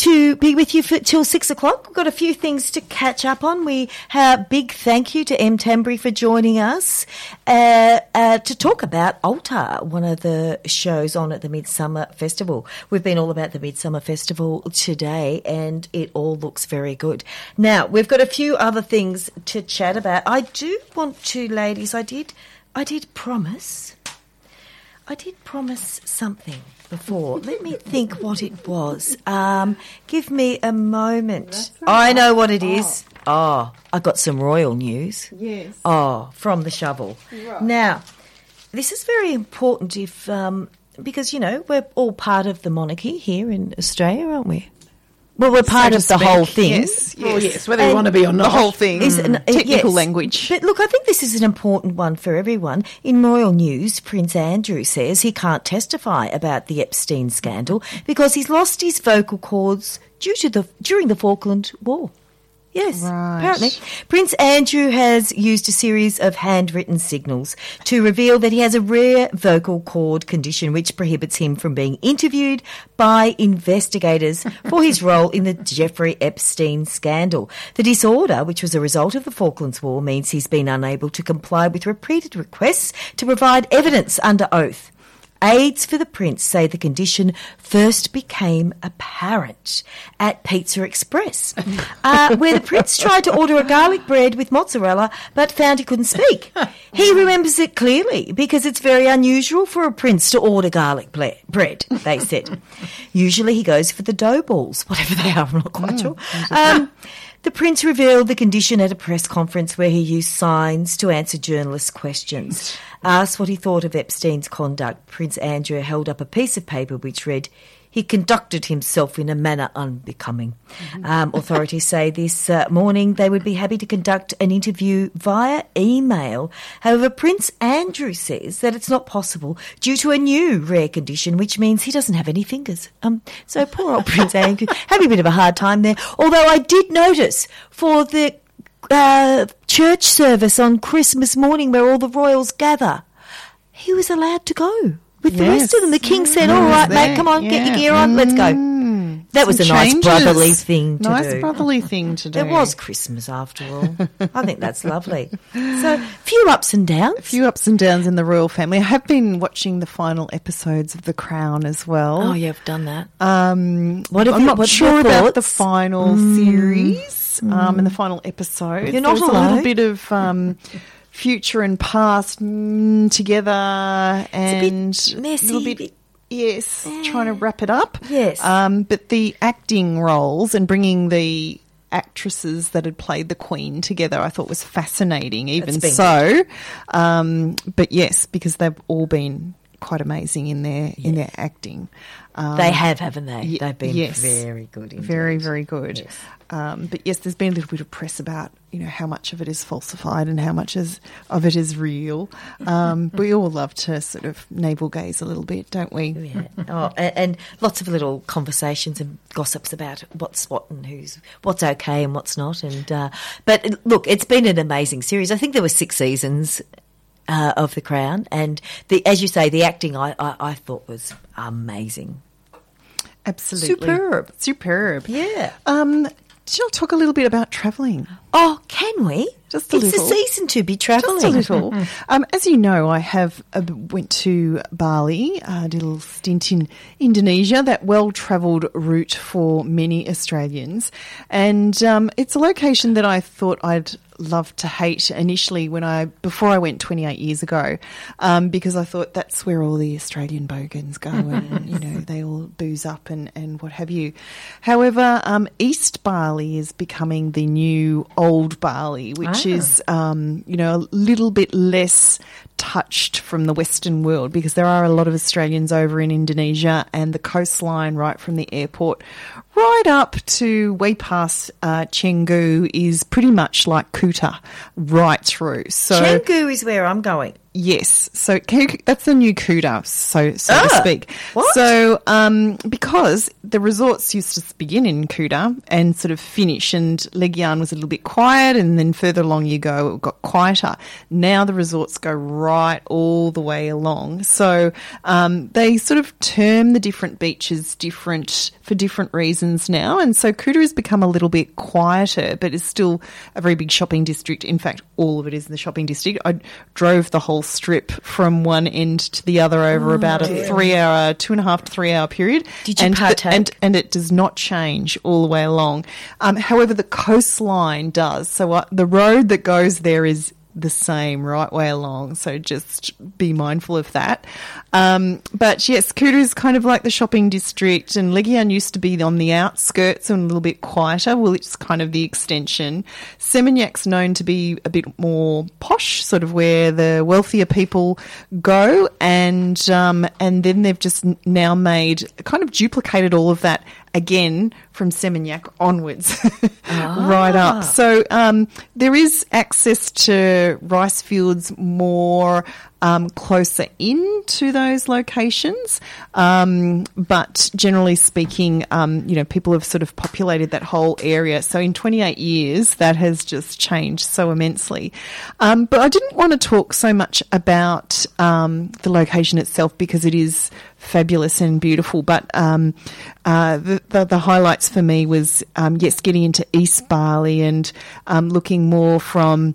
S1: to be with you for, till six o'clock. We've got a few things to catch up on. We have a big thank you to Em Tambree for joining us uh, uh, to talk about Altar, one of the shows on at the Midsumma Festival. We've been all about the Midsumma Festival today, and it all looks very good. Now we've got a few other things to chat about. I do want to, ladies. I did, I did promise. I did promise something before. Let me think what it was. Um, give me a moment. I know what it is. Oh, I got some royal news.
S2: Yes.
S1: Oh, from the shovel. Now, this is very important if um, because you know we're all part of the monarchy here in Australia, aren't we? Well, we're part
S2: to
S1: of the
S2: speak.
S1: whole thing.
S2: Yes,
S3: Oh,
S2: yes.
S3: yes, whether you
S1: And
S3: want to be or not.
S2: The whole thing.
S1: Is an-
S2: Technical
S1: yes.
S2: language.
S1: But look, I think this is an important one for everyone. In royal news, Prince Andrew says he can't testify about the Epstein scandal because he's lost his vocal cords due to the during the Falkland War. Yes,
S2: Right.
S1: apparently. Prince Andrew has used a series of handwritten signals to reveal that he has a rare vocal cord condition which prohibits him from being interviewed by investigators <laughs> for his role in the Jeffrey Epstein scandal. The disorder, which was a result of the Falklands War, means he's been unable to comply with repeated requests to provide evidence under oath. Aides for the prince say the condition first became apparent at Pizza Express, <laughs> uh, where the prince tried to order a garlic bread with mozzarella but found he couldn't speak. He remembers it clearly because it's very unusual for a prince to order garlic ble- bread, they said. Usually he goes for the dough balls, whatever they are, I'm not quite sure. Um, the prince revealed the condition at a press conference where he used signs to answer journalists' questions. Asked what he thought of Epstein's conduct, Prince Andrew held up a piece of paper which read, he conducted himself in a manner unbecoming. Um, authorities say this uh, morning they would be happy to conduct an interview via email. However, Prince Andrew says that it's not possible due to a new rare condition, which means he doesn't have any fingers. Um, so poor old Prince <laughs> Andrew having a bit of a hard time there. Although I did notice for the uh, church service on Christmas morning where all the royals gather, he was allowed to go with the rest of them. The king said, "All right, mate, come on, get your gear on, let's go." That was a
S2: Some
S1: nice brotherly thing to
S2: nice
S1: do.
S2: brotherly thing to do.
S1: It was Christmas after all. I think that's lovely. So, few ups and downs.
S2: a few ups and downs in the royal family. I have been watching the final episodes of The Crown as well.
S1: Oh, you've done that.
S2: Um,
S1: What have
S2: I'm
S1: you-
S2: not
S1: what's
S2: sure
S1: your
S2: about the
S1: thoughts?
S2: final series um, and the final episode.
S1: You're not
S2: There's a little bit of um, future and past mm, together, and
S1: messy,
S2: little bit.
S1: bit-
S2: Yes, trying to wrap it up.
S1: Yes.
S2: um, but the acting roles and bringing the actresses that had played the Queen together, I thought was fascinating. Even so, um, but yes, because they've all been quite amazing in their in their acting. Um,
S1: they have, haven't they?
S2: Ye-
S1: They've been
S2: yes.
S1: very good. Indeed.
S2: very, very good.
S1: Yes.
S2: Um, but yes, there's been a little bit of press about you know how much of it is falsified and how much is, of it is real. Um, <laughs> we all love to sort of navel gaze a little bit, don't we?
S1: Yeah. Oh, and, and lots of little conversations and gossips about what's what and who's what's okay and what's not. And uh, but look, it's been an amazing series. I think there were six seasons. Uh, of the Crown, and the as you say, the acting I, I, I thought was amazing.
S2: Absolutely,
S1: Superb.
S2: superb.
S1: Yeah.
S2: Um, shall talk a little bit about travelling?
S1: Oh, can we?
S2: Just a
S1: it's
S2: little.
S1: the season to be travelling.
S2: Just a little. <laughs> um, as you know, I have uh, went to Bali, a little stint in Indonesia, that well-travelled route for many Australians, and um, it's a location that I thought I'd love to hate initially when I before I went 28 years ago, um, because I thought that's where all the Australian bogans go, and <laughs> you know they all booze up and and what have you. However, um, East Bali is becoming the new old Bali, which
S1: Ah.
S2: is um, you know, a little bit less touched from the Western world because there are a lot of Australians over in Indonesia and the coastline right from the airport right up to way past uh, Canggu is pretty much like Kuta right through. So
S1: Canggu is where I'm going.
S2: Yes, so that's the new Kuta, so so to
S1: Ah,
S2: speak.
S1: what?
S2: So, um, because the resorts used to begin in Kuta and sort of finish, and Legian was a little bit quiet, and then further along you go, it got quieter. Now the resorts go right all the way along, so um, they sort of term the different beaches different for different reasons now, and so Kuta has become a little bit quieter, but it's still a very big shopping district. In fact, all of it is in the shopping district. I drove the whole strip from one end to the other over about a three hour, two and a half to three hour period.
S1: Did you
S2: and the-
S1: partake?
S2: and, and it does not change all the way along. Um, however, the coastline does. So uh, the road that goes there is the same right way along. So just be mindful of that. Um, but yes, Kuta is kind of like the shopping district, and Legian used to be on the outskirts and a little bit quieter. Well, it's kind of the extension. Seminyak's known to be a bit more posh, sort of where the wealthier people go, and um, and then they've just now made kind of duplicated all of that again from Seminyak onwards, <laughs> right up. So um, there is access to rice fields more um, closer in to those locations, um, but generally speaking, um, you know, people have sort of populated that whole area. So in 28 years, that has just changed so immensely. Um, but I didn't want to talk so much about um, the location itself because it is fabulous and beautiful. But um, uh, the, the, the highlights for me was um, yes, getting into East Bali and um, looking more from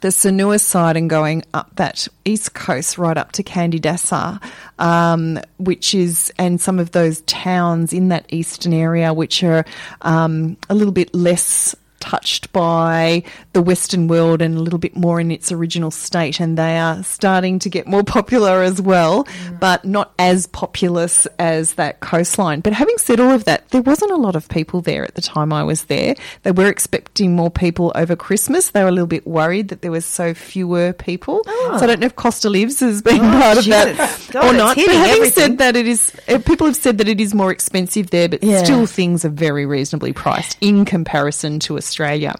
S2: the Sanur side and going up that east coast right up to Candidasa, um, which is, and some of those towns in that eastern area, which are um, a little bit less touched by the Western world and a little bit more in its original state, and they are starting to get more <laughs> popular as well, but not as populous as that coastline. But having said all of that, there wasn't a lot of people there at the time I was there. They were expecting more people over Christmas. They were a little bit worried that there was so fewer people. So I don't know if Costa Lives has been part of that <laughs>
S1: God,
S2: or not. But having
S1: everything.
S2: said that, it is uh, people have said that it is more expensive there, but
S1: Yeah.
S2: still things are very reasonably priced in comparison to Australia. Australia.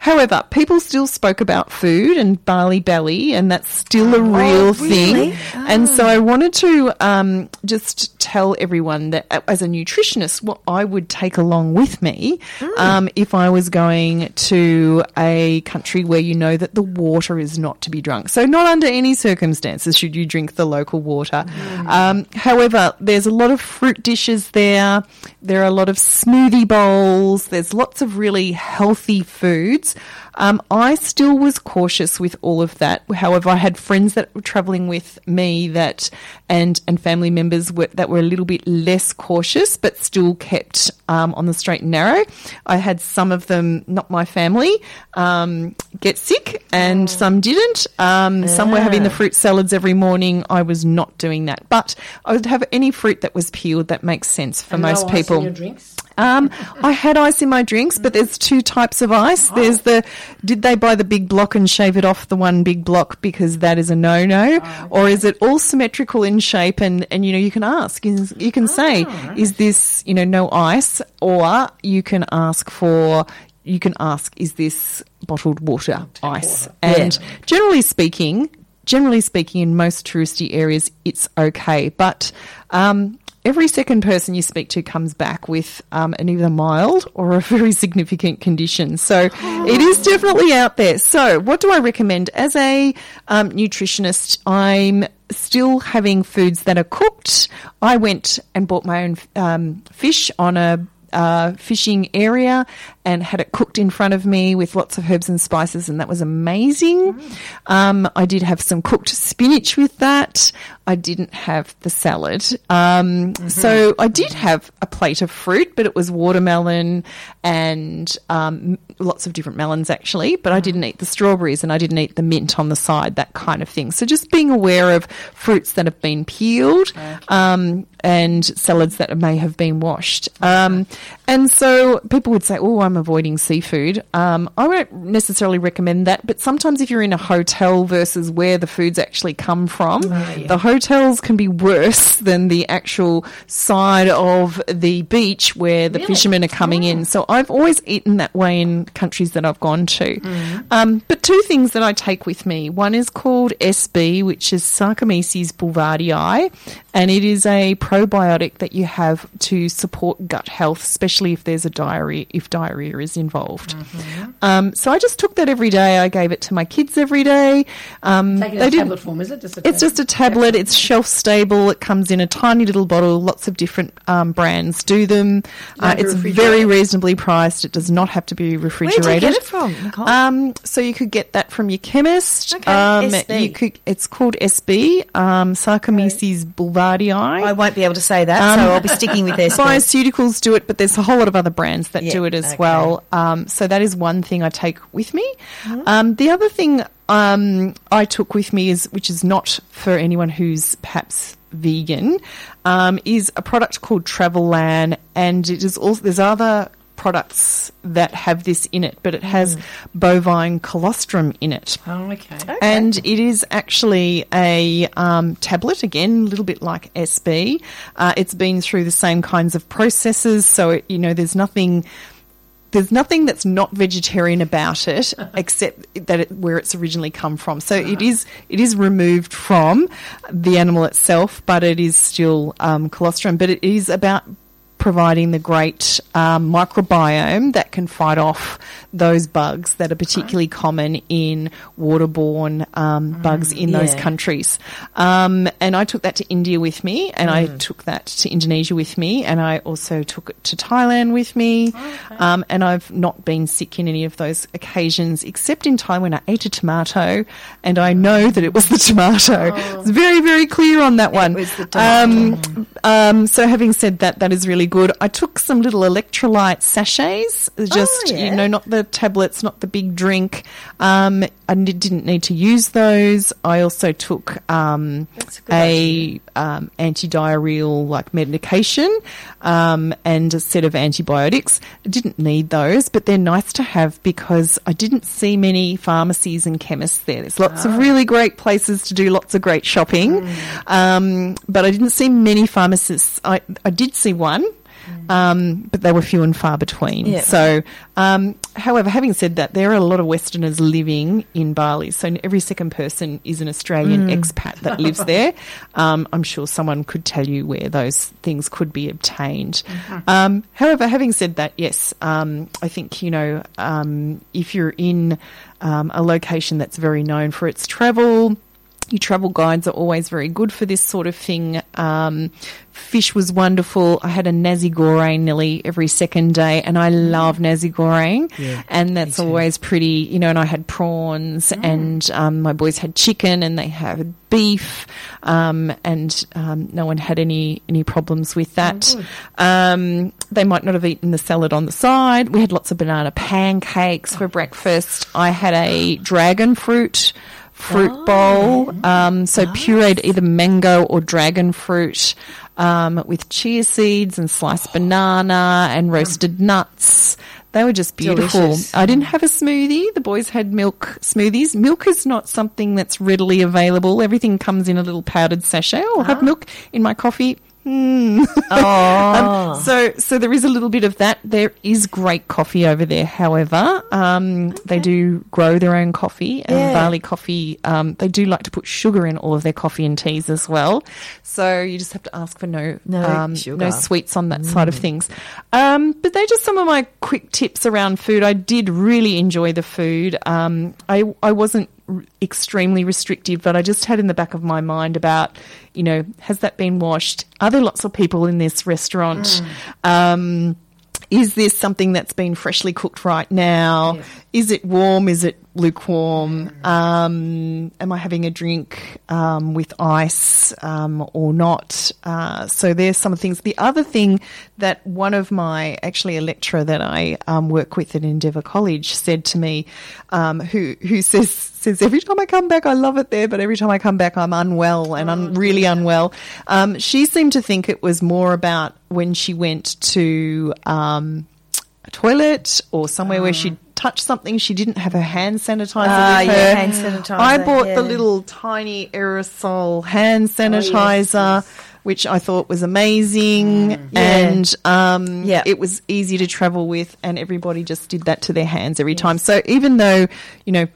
S2: However, people still spoke about food and Bali belly, and that's still a real
S1: really?
S2: thing. And so I wanted to um, just tell everyone that as a nutritionist, what I would take along with me um, if I was going to a country where you know that the water is not to be drunk. So, not under any circumstances should you drink the local water. Um, however, there's a lot of fruit dishes there. There are a lot of smoothie bowls. There's lots of really healthy foods. Um, I still was cautious with all of that. However, I had friends that were travelling with me that, and and family members were, that were a little bit less cautious, but still kept um, on the straight and narrow. I had some of them, not my family, um, get sick, and some didn't. Um, Some were having the fruit salads every morning. I was not doing that, but I would have any fruit that was peeled. That makes sense for
S3: And
S2: most
S3: no ice in
S2: people. Um, I had ice in my drinks, but there's two types of ice. There's the did they buy the big block and shave it off the one big block because that is a no no, or is it all symmetrical in shape? And and you know you can ask, you can- you can say, is this you know no ice, or you can ask for. You can ask, is this bottled water ice? And generally speaking, generally speaking, in most touristy areas, it's okay. But um, every second person you speak to comes back with um, an either mild or a <laughs> very significant condition. So it is definitely out there. So what do I recommend as a um, nutritionist? I'm still having foods that are cooked. I went and bought my own um, fish on a uh, fishing area and had it cooked in front of me with lots of herbs and spices, and that was amazing. Um, I did have some cooked spinach with that. I didn't have the salad. Um, So I did have a plate of fruit, but it was watermelon and um, lots of different melons actually, but I didn't eat the strawberries and I didn't eat the mint on the side, that kind of thing. So just being aware of fruits that have been peeled um, and salads that may have been washed. Um, and so people would say, oh, I'm avoiding seafood. Um, I won't necessarily recommend that, but sometimes if you're in a hotel versus where the foods actually come from, the hotels can be worse than the actual side of the beach where the fishermen are coming in. So I've always eaten that way in countries that I've gone to. Um, but two things that I take with me. One is called SB, which is Saccharomyces boulardii, and it is a probiotic that you have to support gut health, especially if there's a diarrhea, if diarrhea is involved. Um, so I just took that every day. I gave it to my kids every day. Um, they didn't-
S3: tablet form, is it? Just a
S2: it's just a tablet. It's shelf stable. It comes in a tiny little bottle. Lots of different um, brands do them. Uh, it's very reasonably priced. It does not have to be refrigerated.
S1: Where did you get it from, Nicole?
S2: Um, so you could get that from your chemist.
S1: Okay,
S2: um,
S1: SB.
S2: You could. It's called SB, um, Saccharomyces boulardii.
S1: I won't be able to say that, so
S2: Um,
S1: I'll be sticking with this.
S2: Pharmaceuticals do it, but there's a whole lot of other brands that
S1: Yeah,
S2: do it as
S1: okay.
S2: well. Um, so that is one thing I take with me.
S1: Mm-hmm.
S2: Um, the other thing um, I took with me is, which is not for anyone who's perhaps vegan, um, is a product called Travelan, and it is also there's other products that have this in it, but it has bovine colostrum in it.
S3: Oh, okay.
S2: And it is actually a um, tablet, again, a little bit like SB. Uh, it's been through the same kinds of processes, so, it, you know, there's nothing. There's nothing that's not vegetarian about it, <laughs> except that it, where it's originally come from. So it is it is removed from the animal itself, but it is still um, colostrum. But it is about providing the great um, microbiome that can fight off those bugs that are particularly common in waterborne um, bugs in those countries. Um, and I took that to India with me, and I took that to Indonesia with me, and I also took it to Thailand with me. Um, and I've not been sick in any of those occasions, except in Thailand when I ate a tomato, and I know that it was the tomato. It's very, very clear on that one.
S1: was the tomato.
S2: Um, um, so having said that, that is really good. I took some little electrolyte sachets, just
S1: yeah.
S2: you know, not the tablets, not the big drink. Um, I didn't need to use those. I also took um,
S1: a
S2: a um, anti-diarrheal like medication um, and a set of antibiotics. I didn't need those, but they're nice to have because I didn't see many pharmacies and chemists there. There's lots
S1: Ah.
S2: of really great places to do lots of great shopping,
S1: Mm.
S2: um, but I didn't see many pharmacists. I, I did see one. Um, but they were few and far between.
S1: Yeah.
S2: So, um, however, having said that, there are a lot of Westerners living in Bali. So every second person is an Australian
S1: Mm.
S2: expat that lives there. <laughs> Um, I'm sure someone could tell you where those things could be obtained.
S1: Mm-hmm.
S2: Um, however, having said that, yes, um, I think you know um, if you're in um, a location that's very known for its travel. Your travel guides are always very good for this sort of thing. Um, fish was wonderful. I had a nasi goreng nearly every second day, and I love nasi goreng, and that's always pretty, you know. And I had prawns, and um, my boys had chicken, and they had beef, um, and um, no one had any any problems with that. um, they might not have eaten the salad on the side. We had lots of banana pancakes for breakfast. I had a dragon fruit fruit bowl. Um, so pureed either mango or dragon fruit um, with chia seeds and sliced banana and roasted nuts. They were just beautiful.
S1: Delicious.
S2: I didn't have a smoothie. The boys had milk smoothies. Milk is not something that's readily available. Everything comes in a little powdered sachet. I'll have milk in my coffee. <laughs> Hmm.
S1: Oh.
S2: Um, so, so there is a little bit of that. There is great coffee over there. However, um, they do grow their own coffee and
S1: Yeah.
S2: Bali coffee. Um, they do like to put sugar in all of their coffee and teas as well. So you just have to ask for no,
S1: No
S2: um, no sweets on that side of things. Um, but they're just some of my quick tips around food. I did really enjoy the food. Um, I, I wasn't r- extremely restrictive, but I just had in the back of my mind about, you know, has that been washed? Are there lots of people in this restaurant? Um, is this something that's been freshly cooked right now? Is it warm? Is it lukewarm? Um, am I having a drink um, with ice um, or not? Uh, so there's some things. The other thing that one of my, actually a lecturer that I um, work with at Endeavour College said to me, um, who who says says every time I come back I love it there, but every time I come back I'm unwell and I'm really unwell. Um, she seemed to think it was more about when she went to um, a toilet or somewhere where she'd touched something. She didn't have her hand sanitizer
S1: Ah,
S2: with
S1: yeah,
S2: her.
S1: hand sanitizer,
S2: I bought the little tiny aerosol hand sanitizer. Which I thought was amazing, and um,
S1: Yeah.
S2: it was easy to travel with, and everybody just did that to their hands every time. So even though you know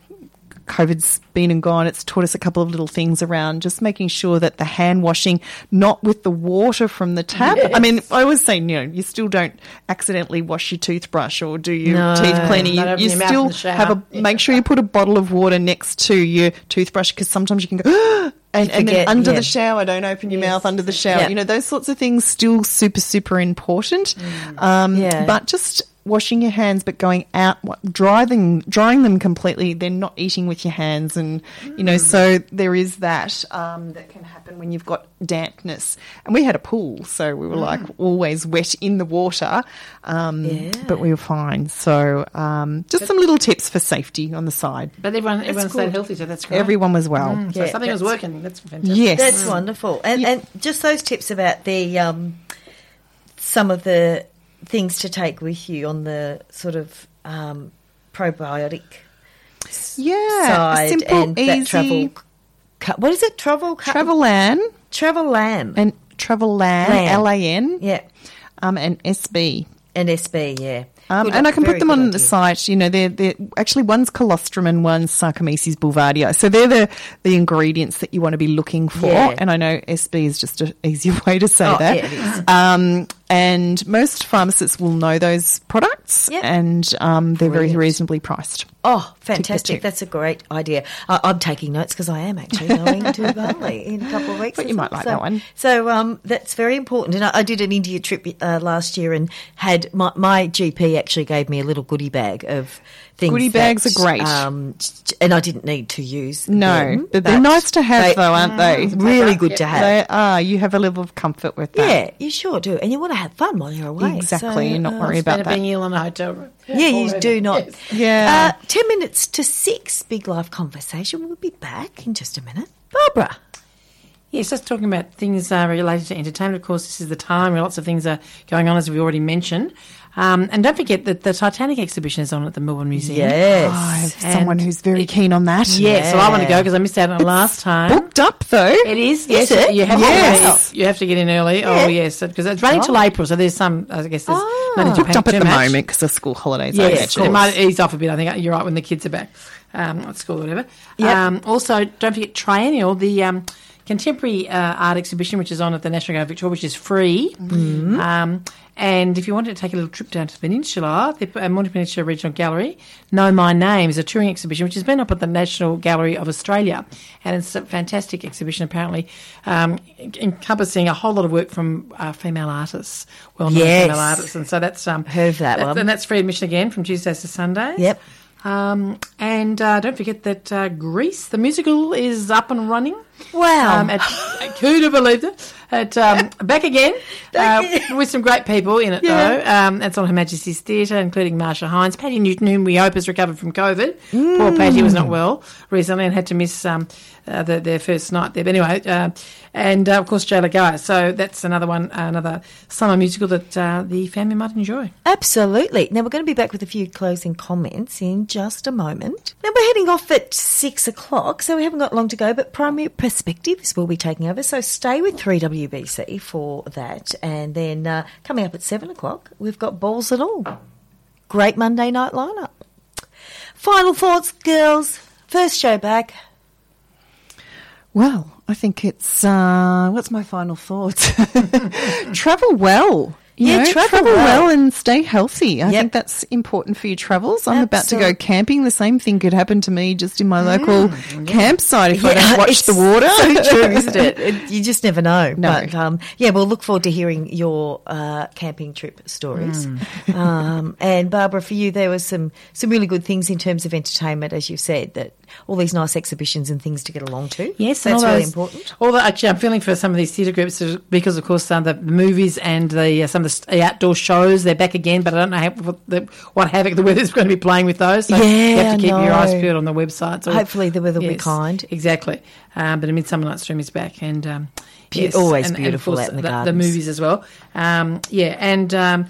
S2: COVID's been and gone, it's taught us a couple of little things around just making sure that the hand washing, not with the water from the tap. I mean, I always say, you know, you still don't accidentally wash your toothbrush or do your
S1: No.
S2: teeth cleaning. You, you still
S3: in the shower.
S2: have a make sure you put a bottle of water next to your toothbrush because sometimes you can go. <gasps> And, and then under
S1: yeah.
S2: the shower, don't open your mouth under the shower.
S1: Yeah.
S2: You know, those sorts of things still super, super important. Um,
S1: Yeah.
S2: But just washing your hands, but going out, what, drying, drying them completely. They're not eating with your hands, and you know, so there is that um, that can happen when you've got dampness. And we had a pool, so we were like always wet in the water, um,
S1: Yeah.
S2: but we were fine. So um, just some little tips for safety on the side.
S3: But everyone, everyone stayed healthy, so that's great.
S2: Everyone was well.
S3: Mm, so
S1: Yeah,
S3: something was working. That's fantastic.
S2: Yes.
S1: That's wonderful. And,
S2: Yeah.
S1: and just those tips about the um, some of the things to take with you on the sort of um, probiotic
S2: Yeah,
S1: side
S2: simple,
S1: and
S2: easy.
S1: that travel. What is it? Travel.
S2: Travel Lan
S1: Travel lamb.
S2: and Travelan, Lan. L A N,
S1: yeah.
S2: um, and SB.
S1: And SB. Yeah.
S2: Um, and I can put them on the site. You know, they're, they're actually one's colostrum and one's Saccharomyces boulardii. So they're the, the ingredients that you want to be looking for.
S1: Yeah.
S2: And I know SB is just an easier <laughs> way to say
S1: Oh,
S2: that.
S1: yeah, it is.
S2: Um, and most pharmacists will know those products
S1: Yep.
S2: and um, they're
S1: Brilliant.
S2: very reasonably priced.
S1: Oh, fantastic! That's a great idea. I I'm taking notes because I am actually going to <laughs> Bali in a couple of weeks.
S2: But you might
S1: so.
S2: like that one.
S1: So um, that's very important. And I, I did an India trip uh, last year and had my, my GP actually gave me a little goodie bag of things.
S2: Goodie bags
S1: that,
S2: are great.
S1: um, and I didn't need to use.
S2: No,
S1: them,
S2: but they're nice to have
S1: they-
S2: though, aren't they?
S1: Really good to have.
S2: They are. You have a level of comfort with that.
S1: Yeah, you sure do, and you want to have fun while you're away.
S2: Exactly,
S1: So,
S2: and not
S1: uh,
S2: worry
S3: Instead
S2: about that.
S3: being ill in a hotel room.
S1: Yeah, you do not.
S3: Yes.
S2: Yeah.
S1: Uh, 10 minutes to 6, Big Life Conversation. We'll be back in just a minute. Barbara.
S3: Yes, just talking about things uh, related to entertainment. Of course, this is the time where lots of things are going on, as we already mentioned. Um, and don't forget that the Titanic exhibition is on at the Melbourne Museum.
S1: Yes.
S2: I have
S3: And-
S2: someone who's very keen on that.
S3: Yes, so I want to go because I missed out on it last time.
S2: Booked up though.
S3: It is, yes.
S1: it?
S3: You have
S2: Yes.
S3: to. You have to get in early. Oh, yes, because it's running till April. So there's some. I guess there's
S1: Oh.
S3: nothing to
S2: Booked
S3: panic
S2: up at
S3: too
S2: the
S3: much.
S2: moment because of school holidays. I
S3: Yes, it might ease off a bit. I think you're right when the kids are back um, at school or whatever.
S1: Yep.
S3: Um, also, don't forget Triennial, the um, contemporary uh, art exhibition, which is on at the National Gallery of Victoria, which is free.
S1: Mm-hmm.
S3: Um, and if you wanted to take a little trip down to the Peninsula, the uh, Monte Peninsula Regional Gallery, Know My Name is a touring exhibition which has been up at the National Gallery of Australia. And it's a fantastic exhibition, apparently, um, encompassing a whole lot of work from uh, female artists, well known
S1: Yes.
S3: female artists. And so that's. Um,
S1: Heard of that one.
S3: And that's free admission again from Tuesdays to Sundays.
S1: Yep.
S3: Um, and uh, don't forget that uh, Grease, the musical, is up and running.
S1: Wow.
S3: Um, at, who'd have believed it? At, um, <laughs> back again uh, with some great people in it, though. Um, it's on Her Majesty's Theatre, including Marcia Hines. Patti Newton, whom we hope has recovered from COVID. Poor Patty was not well recently and had to miss um, uh, the, their first night there. But anyway, uh, and uh, of course, Jay Laga'aia. So that's another one, another summer musical that uh, the family might enjoy.
S1: Absolutely. Now, we're going to be back with a few closing comments in just a moment. Now, we're heading off at six o'clock, so we haven't got long to go, but Primary Perspectives will be taking over. So stay with 3WBC for that. And then uh, coming up at seven o'clock, we've got Balls and All. Great Monday night lineup. Final thoughts, girls. First show back.
S2: Well, I think it's uh, what's my final thoughts? <laughs> travel well. You
S1: Yeah,
S2: know,
S1: travel well.
S2: well. and stay healthy. I
S1: Yep.
S2: think that's important for your travels. I'm about to go camping. The same thing could happen to me just in my local campsite if I don't watch the water.
S1: So true, <laughs> isn't it? It- You just never know.
S2: No.
S1: But um, yeah, we'll look forward to hearing your uh, camping trip stories.
S2: Hmm. <laughs>
S1: um, and Barbara, for you, there was some some really good things in terms of entertainment, as you said, that all these nice exhibitions and things to get along to.
S3: Yes,
S1: that's
S3: all
S1: really important.
S3: Although actually, I'm feeling for some of these theatre groups uh, because, of course, some the movies and the uh, some the outdoor shows they're back again. But I don't know how, what, the, what havoc the weather's going to be playing with those. So you
S1: Yeah,
S3: have to keep your eyes peeled on the website. Or,
S1: Hopefully the weather will be kind.
S3: Exactly. Um, but a Midsummer Night's Dream is back, and um,
S1: Be- always beautiful out in the
S3: the,
S1: gardens.
S3: movies as well. Um, yeah, and um,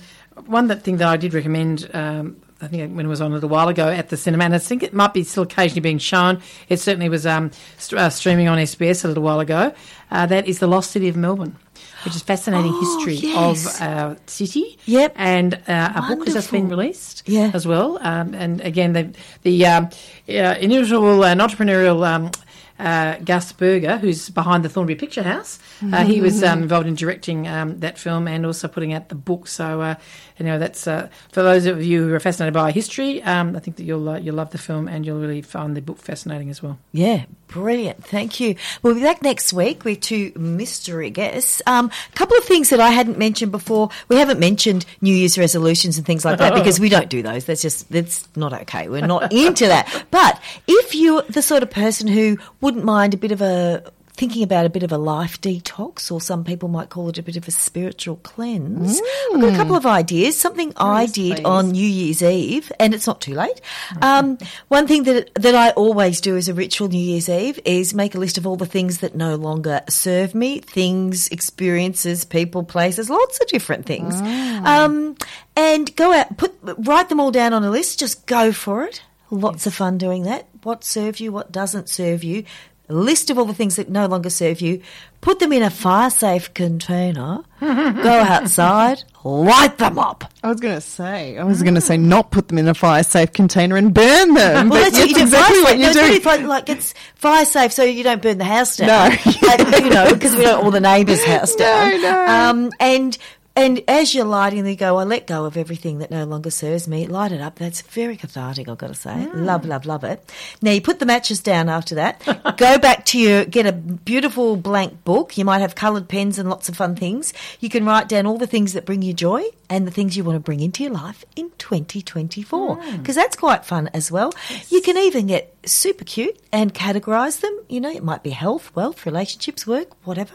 S3: one that thing that I did recommend. Um, I think when it was on a little while ago at the cinema, and I think it might be still occasionally being shown. It certainly was um, st- uh, streaming on SBS a little while ago. Uh, that is the Lost City of Melbourne, which is fascinating
S1: Oh,
S3: history
S1: yes.
S3: of our city.
S1: Yep.
S3: and uh, a book has just been released
S1: Yeah.
S3: as well. Um, and again, the the um, uh, individual and entrepreneurial. Um, uh, Gus Berger, who's behind the Thornbury Picture House, uh, he was um, involved in directing um, that film and also putting out the book. So, uh, you know, that's uh, for those of you who are fascinated by history. Um, I think that you'll uh, you'll love the film and you'll really find the book fascinating as well.
S1: Yeah, brilliant. Thank you. We'll be back next week with two mystery guests. A um, couple of things that I hadn't mentioned before. We haven't mentioned New Year's resolutions and things like that <laughs> because we don't do those. That's just, that's not okay. We're not <laughs> into that. But if you're the sort of person who wouldn't mind a bit of a thinking about a bit of a life detox, or some people might call it a bit of a spiritual cleanse, I've got a couple of ideas. Something I did
S2: please.
S1: on New Year's Eve, and it's not too late. Um, <laughs> one thing that that I always do as a ritual New Year's Eve is make a list of all the things that no longer serve me, things, experiences, people, places, lots of different things, um, and go out, put write them all down on a list. Just go for it. Lots of fun doing that. What serves you, what doesn't serve you. A list of all the things that no longer serve you. Put them in a fire safe container. go outside, light them up.
S2: I was going to say, I was going to say, not put them in a fire safe container and burn them.
S1: Well,
S2: but
S1: that's do.
S2: exactly what you
S1: No,
S2: do.
S1: it's fun, like it's fire safe, so you don't burn the house down.
S2: No.
S1: And, you know, because we don't all the neighbours' house <laughs> down.
S2: no.
S1: Um, and and as you're lighting, you go, I let go of everything that no longer serves me. Light it up. That's very cathartic. I've got to say,
S2: Mm.
S1: love, love, love it. Now you put the matches down after that. <laughs> go back to your get a beautiful blank book. You might have coloured pens and lots of fun things. You can write down all the things that bring you joy and the things you want to bring into your life in 2024
S2: Mm.
S1: because that's quite fun as well. You can even get super cute and categorise them. You know, it might be health, wealth, relationships, work, whatever.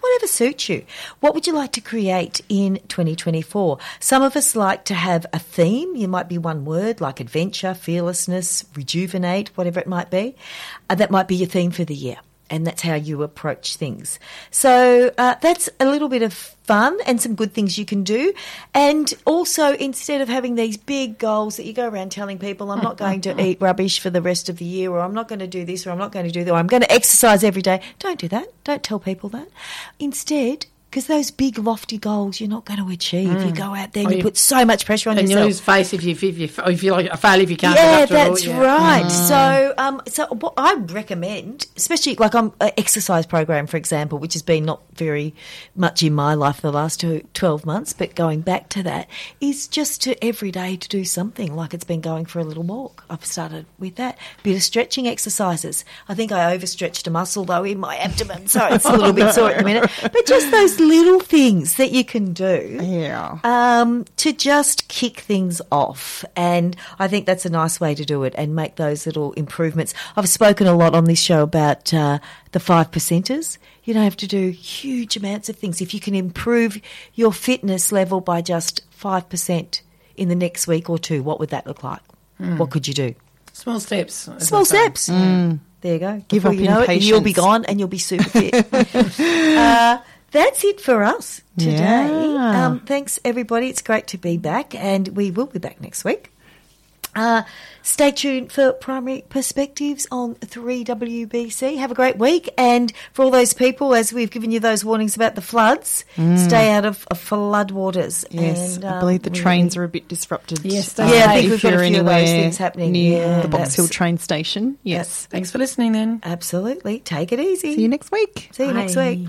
S1: Whatever suits you. What would you like to create in 2024? Some of us like to have a theme. You might be one word like adventure, fearlessness, rejuvenate, whatever it might be. Uh, that might be your theme for the year. And that's how you approach things. So uh, that's a little bit of fun and some good things you can do. And also, instead of having these big goals that you go around telling people, I'm not going to <laughs> eat rubbish for the rest of the year, or I'm not going to do this, or I'm not going to do that, or I'm going to exercise every day, don't do that. Don't tell people that. Instead, because those big lofty goals you're not going to achieve. You mm. go out there and
S3: Or
S1: you
S3: you-
S1: put so much pressure on yourself.
S3: And you lose face if you if you if you like a fail if you can't.
S1: Yeah,
S3: get up to it all,
S1: that's
S3: yeah.
S1: right. Mm. So, um, so what I recommend, especially like I'm an exercise program, for example, which has been not very much in my life the last two, 12 months, but going back to that is just to every day to do something like it's been going for a little walk. I've started with that. bit of stretching exercises. I think I overstretched a muscle though in my abdomen, so it's a little bit sore at the minute. <laughs> But just those little things that you can do
S2: Yeah.
S1: um, to just kick things off. And I think that's a nice way to do it and make those little improvements. I've spoken a lot on this show about uh, the five percenters. You don't have to do huge amounts of things. If you can improve your fitness level by just 5% in the next week or two, what would that look like? What could you do?
S3: Small steps.
S1: Small
S3: I say.
S1: steps. There you go.
S2: Give
S1: Before
S2: up
S1: you know it, you'll be gone and you'll be super fit. <laughs> uh, that's it for us today.
S2: Yeah.
S1: Um, thanks, everybody. It's great to be back, and we will be back next week. Uh, stay tuned for primary perspectives on 3WBC. Have a great week. And for all those people, as we've given you those warnings about the floods, stay out of, of flood waters.
S2: Yes,
S1: and,
S2: I
S1: um,
S2: believe the
S1: we-
S2: trains are a bit disrupted.
S3: Yes, they
S1: Yeah, I think
S2: if
S1: we've got a few of those things happening.
S2: near
S1: Yeah,
S2: the Box Hill train station. Yes.
S3: Thanks for listening. Then.
S1: Absolutely. Take it easy.
S2: See you next week.
S1: See you next week.